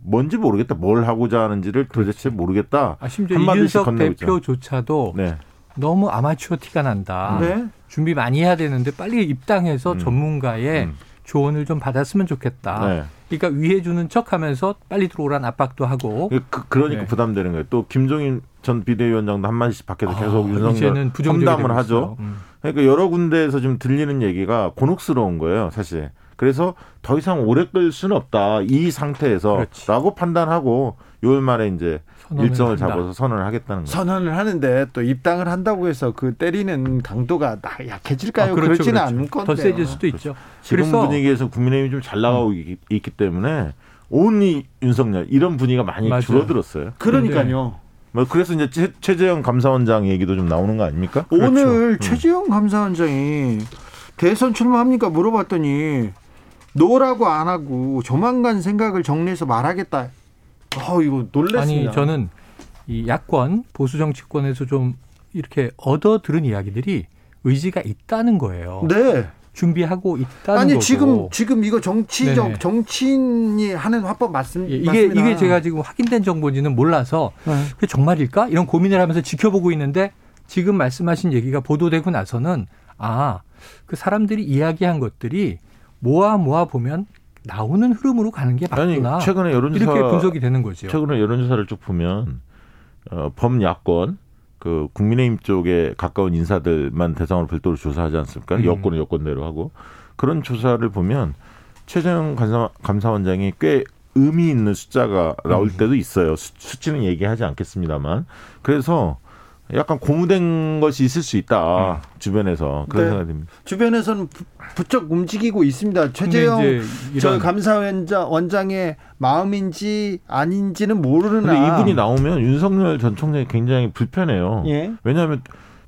뭔지 모르겠다. 뭘 하고자 하는지를 도대체 모르겠다. 아, 심지어 이준석 대표조차도 네. 너무 아마추어 티가 난다. 네. 준비 많이 해야 되는데 빨리 입당해서 음. 전문가의 음. 조언을 좀 받았으면 좋겠다. 네. 그러니까 위해 주는 척하면서 빨리 들어오란 압박도 하고. 그, 그러니까 네. 부담되는 거예요. 또 김종인 전 비대위원장도 한 마디씩 밖에서 아, 계속 윤석열 험담을 하죠. 음. 그러니까 여러 군데에서 지금 들리는 얘기가 곤혹스러운 거예요, 사실. 그래서 더 이상 오래 끌 수는 없다. 이 상태에서라고 판단하고 6월 말에 이제 일정을 한다. 잡아서 선언을 하겠다는 거예요. 선언을 하는데 또 입당을 한다고 해서 그 때리는 강도가 약해질까요? 아, 그렇죠, 그렇지는 그렇죠. 않을 건데. 더 세질 수도 있죠. 지금 그래서 분위기에서 국민의힘이 좀 잘 나가고 음. 있기 때문에 온리 윤석열 이런 분위기가 많이 맞아요. 줄어들었어요. 그러니까요. 뭐 그래서 이제 최, 최재형 감사원장 얘기도 좀 나오는 거 아닙니까? 오늘 그렇죠. 최재형 감사원장이 대선 출마합니까 물어봤더니 노라고 안 하고 조만간 생각을 정리해서 말하겠다. 어 이거 놀랐습니다. 아니 저는 이 야권 보수 정치권에서 좀 이렇게 얻어 들은 이야기들이 의지가 있다는 거예요. 네. 준비하고 있다는 아니 거고. 지금 지금 이거 정치적 네네. 정치인이 하는 화법 맞습, 예, 이게 맞습니다. 이게 제가 지금 확인된 정보인지는 몰라서 네. 그게 정말일까 이런 고민을 하면서 지켜보고 있는데 지금 말씀하신 얘기가 보도되고 나서는 아 그 사람들이 이야기한 것들이 모아 모아 보면 나오는 흐름으로 가는 게 맞구나. 아니, 최근에 여론조사 이렇게 분석이 되는 거죠. 최근에 여론조사를 쭉 보면 어, 범야권 그 국민의힘 쪽에 가까운 인사들만 대상으로 별도로 조사하지 않습니까? 음. 여권은 여권대로 하고 그런 조사를 보면 최재형 감사, 감사원장이 꽤 의미 있는 숫자가 나올 음. 때도 있어요. 수, 수치는 얘기하지 않겠습니다만 그래서 약간 고무된 것이 있을 수 있다 음. 주변에서 그런 네. 생각이 듭니다. 주변에서는 부쩍 움직이고 있습니다. 최재형 저 감사원장 원장의 마음인지 아닌지는 모르는. 데 이분이 나오면 윤석열 전 총장이 굉장히 불편해요. 예. 왜냐하면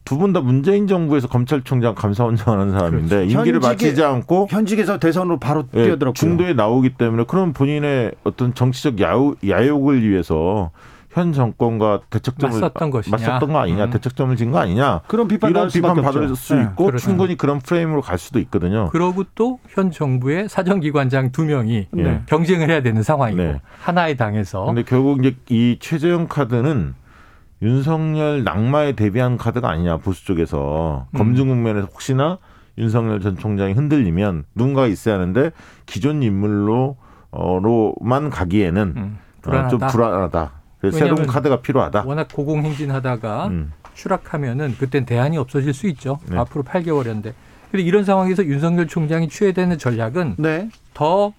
두 분 다 문재인 정부에서 검찰총장 감사원장 하는 사람인데 그렇죠. 임기를 현직에, 마치지 않고 현직에서 대선으로 바로 예, 뛰어들었고 중도에 나오기 때문에 그런 본인의 어떤 정치적 야욕, 야욕을 위해서 현 정권과 대척점을 맞섰던 것이냐. 맞섰던 거 아니냐, 음. 대척점을 진 거 아니냐. 그런 비판 이런 비판 받을 수 네. 있고 그렇죠. 충분히 그런 프레임으로 갈 수도 있거든요. 그러고 또 현 정부의 사정기관장 두 명이 네. 경쟁을 해야 되는 상황이고 네. 하나의 당에서. 근데 결국 이제 이 최재형 카드는 윤석열 낙마에 대비한 카드가 아니냐 보수 쪽에서 음. 검증 국면에서 혹시나 윤석열 전 총장이 흔들리면 누군가가 있어야 하는데 기존 인물로만 가기에는 음. 불안하다. 어, 좀 불안하다. 새로운 카드가 필요하다. 워낙 고공행진하다가 음. 추락하면은 그땐 대안이 없어질 수 있죠. 네. 앞으로 8개월인데. 근데 이런 상황에서 윤석열 총장이 취해야 되는 전략은 네. 더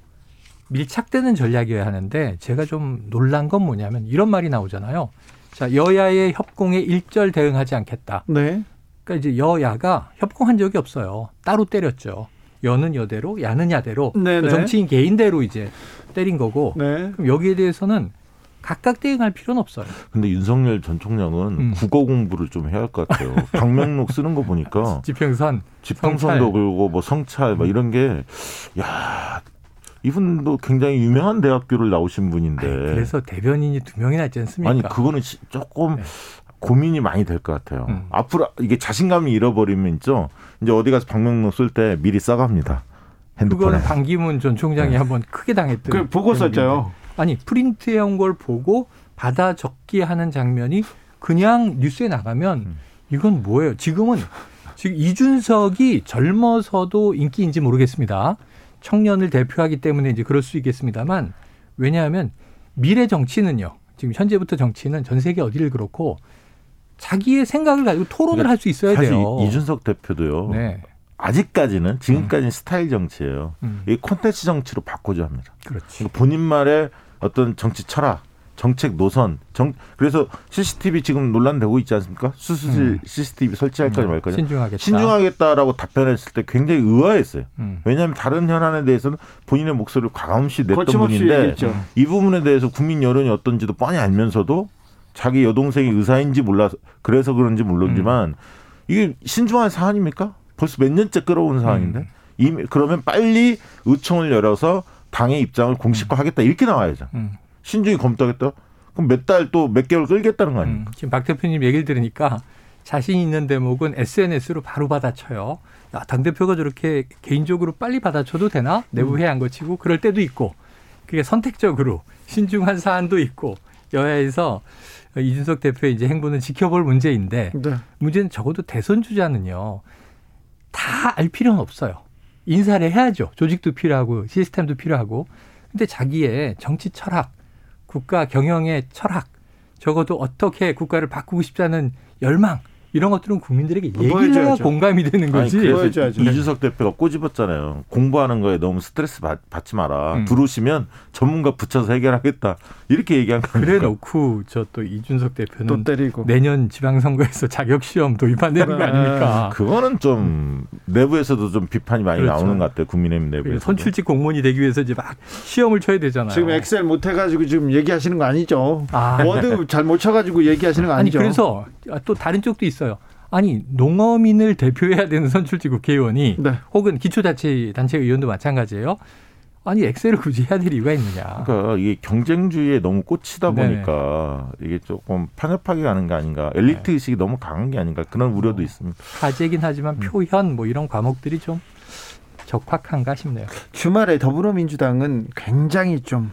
밀착되는 전략이어야 하는데 제가 좀 놀란 건 뭐냐면 이런 말이 나오잖아요. 자, 여야의 협공에 일절 대응하지 않겠다. 네. 그러니까 이제 여야가 협공한 적이 없어요. 따로 때렸죠. 여는 여대로, 야는 야대로, 네네. 정치인 개인대로 이제 때린 거고. 네. 그럼 여기에 대해서는 각각 대응할 필요는 없어요. 근데 윤석열 전 총장은 음. 국어 공부를 좀 해야 할 것 같아요. 방명록 쓰는 거 보니까 지평선, 지평선도 그리고 뭐 성찰 뭐 이런 게 야. 이분도 굉장히 유명한 대학교를 나오신 분인데. 아니, 그래서 대변인이 두 명이나 있지 않습니까? 아니, 그거는 조금 네. 고민이 많이 될 것 같아요. 음. 앞으로 이게 자신감이 잃어버리면 있죠. 이제 어디 가서 방명록 쓸 때 미리 써갑니다. 핸드폰에. 그거는 반기문 전 총장이 네. 한번 크게 당했던. 그 보고 썼죠. 아니 프린트해온 걸 보고 받아 적기 하는 장면이 그냥 뉴스에 나가면 음. 이건 뭐예요? 지금은 지금 이준석이 젊어서도 인기인지 모르겠습니다. 청년을 대표하기 때문에 이제 그럴 수 있겠습니다만 왜냐하면 미래 정치는요. 지금 현재부터 정치는 전 세계 어디를 그렇고 자기의 생각을 가지고 토론을 그러니까 할 수 있어야 사실 돼요. 이준석 대표도요. 네. 아직까지는 지금까지는 음. 스타일 정치예요. 음. 이 콘텐츠 정치로 바꾸자 합니다. 그렇지. 그러니까 본인 말의 어떤 정치 철학, 정책 노선, 정 그래서 CCTV 지금 논란되고 있지 않습니까? 수수질 음. CCTV 설치할 거냐 음. 말 거냐. 신중하겠다. 신중하겠다라고 답변했을 때 굉장히 의아했어요. 음. 왜냐하면 다른 현안에 대해서는 본인의 목소리를 과감없이 냈던 분인데 얘기했죠. 이 부분에 대해서 국민 여론이 어떤지도 뻔히 알면서도 자기 여동생이 의사인지 몰라서 그래서 그런지 모르지만 음. 이게 신중한 사안입니까? 벌써 몇 년째 끌어온 사안인데 음. 이미 그러면 빨리 의총을 열어서 당의 입장을 공식화하겠다 이렇게 나와야죠. 음. 신중히 검토하겠다. 그럼 몇 달 또 몇 개월 끌겠다는 거 아닙니까? 음. 지금 박 대표님 얘기를 들으니까 자신 있는 대목은 SNS로 바로 받아쳐요. 야, 당대표가 저렇게 개인적으로 빨리 받아쳐도 되나? 내부 회의한 거치고 그럴 때도 있고 그게 선택적으로 신중한 사안도 있고 여야에서 이준석 대표의 이제 행보는 지켜볼 문제인데 네. 문제는 적어도 대선 주자는요 다 알 필요는 없어요. 인사를 해야죠. 조직도 필요하고 시스템도 필요하고 근데 자기의 정치 철학, 국가 경영의 철학, 적어도 어떻게 국가를 바꾸고 싶다는 열망 이런 것들은 국민들에게 얘기를 해야 공감이 되는 거지. 아니, 그래서 이준석 대표가 꼬집었잖아요. 공부하는 거에 너무 스트레스 받, 지 마라. 음. 들어오시면 전문가 붙여서 해결하겠다. 이렇게 얘기한 거예요. 그래 놓고 저 또 이준석 대표는 또 때리고. 내년 지방선거에서 자격 시험 도입한다는 거 아닙니까? 그거는 좀 내부에서도 좀 비판이 많이 그렇죠. 나오는 것 같아요. 국민의힘 내부에서. 선출직 공무원이 되기 위해서 이제 막 시험을 쳐야 되잖아요. 지금 엑셀 못 해가지고 지금 얘기하시는 거 아니죠? 아. 워드 잘 못 쳐가지고 얘기하시는 거 아니죠? 아니 그래서 또 다른 쪽도 있어요. 있어요. 아니 농어민을 대표해야 되는 선출직 국회의원이 네. 혹은 기초자치단체 의원도 마찬가지예요. 아니 엑셀을 굳이 해야 될 이유가 있느냐. 그러니까 이게 경쟁주의에 너무 꽂히다 보니까 네네. 이게 조금 편협하게 가는 게 아닌가. 엘리트 네. 의식이 너무 강한 게 아닌가 그런 우려도 뭐, 있습니다. 화제긴 하지만 음. 표현 뭐 이런 과목들이 좀 적확한가 싶네요. 주말에 더불어민주당은 굉장히 좀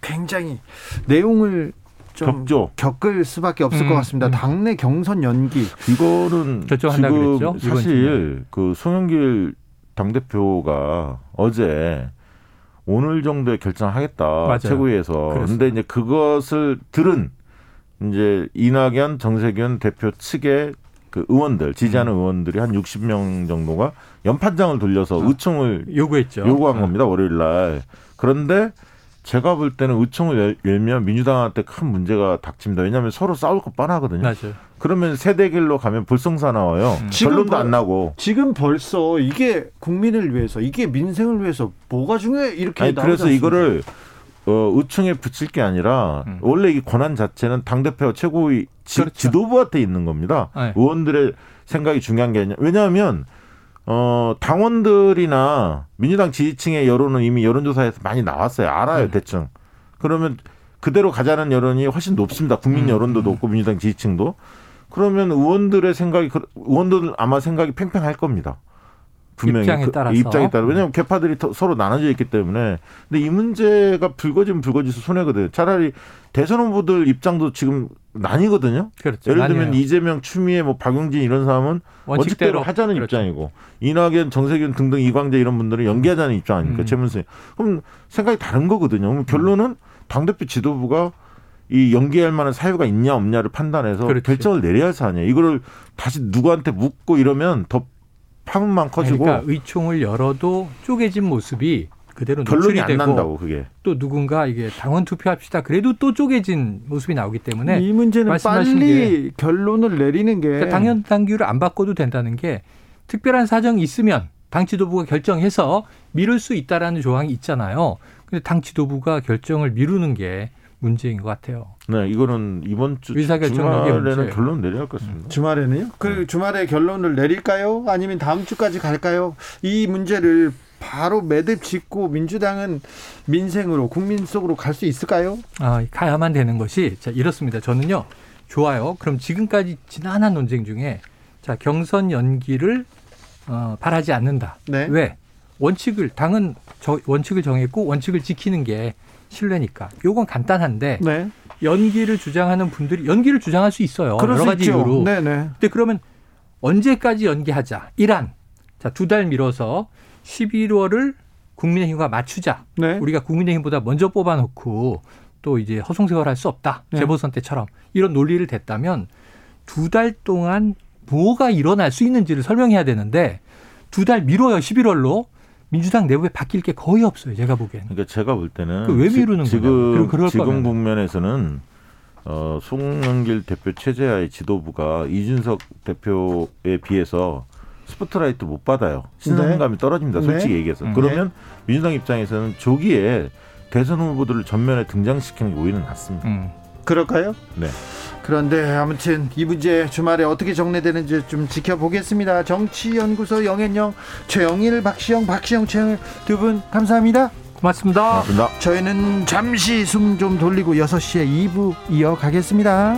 굉장히 내용을 좀 격조. 겪을 수밖에 없을 음, 것 같습니다. 음. 당내 경선 연기 이거는 지금 그랬죠? 사실 그 송영길 당 대표가 어제 오늘 정도에 결정하겠다 맞아요. 최고위에서 그런데 이제 그것을 들은 이제 이낙연 정세균 대표 측의 그 의원들 지지하는 음. 의원들이 한 60명 정도가 연판장을 돌려서 아, 의총을 요구했죠. 요구한 아. 겁니다 월요일 날. 그런데 제가 볼 때는 의총을 열면 민주당한테 큰 문제가 닥칩니다. 왜냐하면 서로 싸울 거 뻔하거든요. 맞아요. 그러면 세대길로 가면 불성사 나와요. 음. 결론도 안 나고. 지금 벌써 이게 국민을 위해서 이게 민생을 위해서 뭐가 중요해 이렇게 아니, 그래서 이거를 어, 의총에 붙일 게 아니라 음. 원래 이 권한 자체는 당 대표 최고위 지, 그렇죠. 지도부한테 있는 겁니다. 네. 의원들의 생각이 중요한 게 아니냐. 왜냐하면 어, 당원들이나 민주당 지지층의 여론은 이미 여론조사에서 많이 나왔어요. 알아요, 네. 대충. 그러면 그대로 가자는 여론이 훨씬 높습니다. 국민 음. 여론도 높고 민주당 지지층도. 그러면 의원들의 생각이 그, 의원들 아마 생각이 팽팽할 겁니다. 분명히 입장에 그, 따라서 입장에 따라 왜냐하면 개파들이 서로 나눠져 있기 때문에 근데 이 문제가 불거지면 불거지서 손해거든요. 차라리 대선 후보들 입장도 지금 난이거든요. 그렇죠. 예를 들면 나뉘어요. 이재명, 추미애, 뭐 박용진 이런 사람은 원칙대로, 원칙대로 하자는 그렇죠. 입장이고 이낙연, 정세균 등등 이광재 이런 분들은 연기하자는 입장 아닙니까? 음. 최문수. 그럼 생각이 다른 거거든요. 그럼 결론은 당대표 지도부가 이 연기할 만한 사유가 있냐 없냐를 판단해서 그렇지. 결정을 내려야 할 사안이에요. 이거를 다시 누구한테 묻고 이러면 더 파문만 커지고 그러니까 의총을 열어도 쪼개진 모습이 그대로 노출이 되고 난다고, 그게. 또 누군가 이게 당원 투표합시다. 그래도 또 쪼개진 모습이 나오기 때문에 이 문제는 빨리 결론을 내리는 게 그러니까 당연 당규를 안 바꿔도 된다는 게 특별한 사정이 있으면 당 지도부가 결정해서 미룰 수 있다라는 조항이 있잖아요. 근데 당 지도부가 결정을 미루는 게 문제인 것 같아요. 네, 이거는 이번 주 주말에는 결론 내려야 할 것 같습니다. 주말에는요? 그 네. 주말에 결론을 내릴까요? 아니면 다음 주까지 갈까요? 이 문제를 바로 매듭 짓고 민주당은 민생으로 국민 속으로 갈 수 있을까요? 아, 가야만 되는 것이 자 이렇습니다. 저는요 좋아요. 그럼 지금까지 지난한 논쟁 중에 자 경선 연기를 어, 바라지 않는다. 네. 왜? 원칙을 당은 저 원칙을 정했고 원칙을 지키는 게 신뢰니까. 요건 간단한데 네. 연기를 주장하는 분들이 연기를 주장할 수 있어요. 여러 가지 있죠. 이유로. 네네. 근데 그러면 언제까지 연기하자? 이란. 자, 두 달 미뤄서 11월을 국민의힘과 맞추자. 네. 우리가 국민의힘보다 먼저 뽑아놓고 또 이제 허송세월할 수 없다. 네. 재보선 때처럼 이런 논리를 댔다면 두 달 동안 뭐가 일어날 수 있는지를 설명해야 되는데 두 달 미뤄요. 11월로. 민주당 내부에 바뀔 게 거의 없어요. 제가 보기에는. 그러니까 제가 볼 때는 그왜 미루는 지, 금 지금 국면에서는 어, 송영길 대표 체제하의 지도부가 이준석 대표에 비해서 스포트라이트 못 받아요. 신선감이 네. 떨어집니다. 솔직히 네. 얘기해서. 음. 그러면 네. 민주당 입장에서는 조기에 대선 후보들을 전면에 등장시키는 게 오히려 낫습니다. 음. 그럴까요? 네. 그런데 아무튼 이 문제 주말에 어떻게 정리되는지 좀 지켜보겠습니다. 정치연구소 영앤영 최영일, 박시영, 박시영, 최영일 두 분 감사합니다. 고맙습니다. 고맙습니다. 저희는 잠시 숨 좀 돌리고 6시에 2부 이어가겠습니다.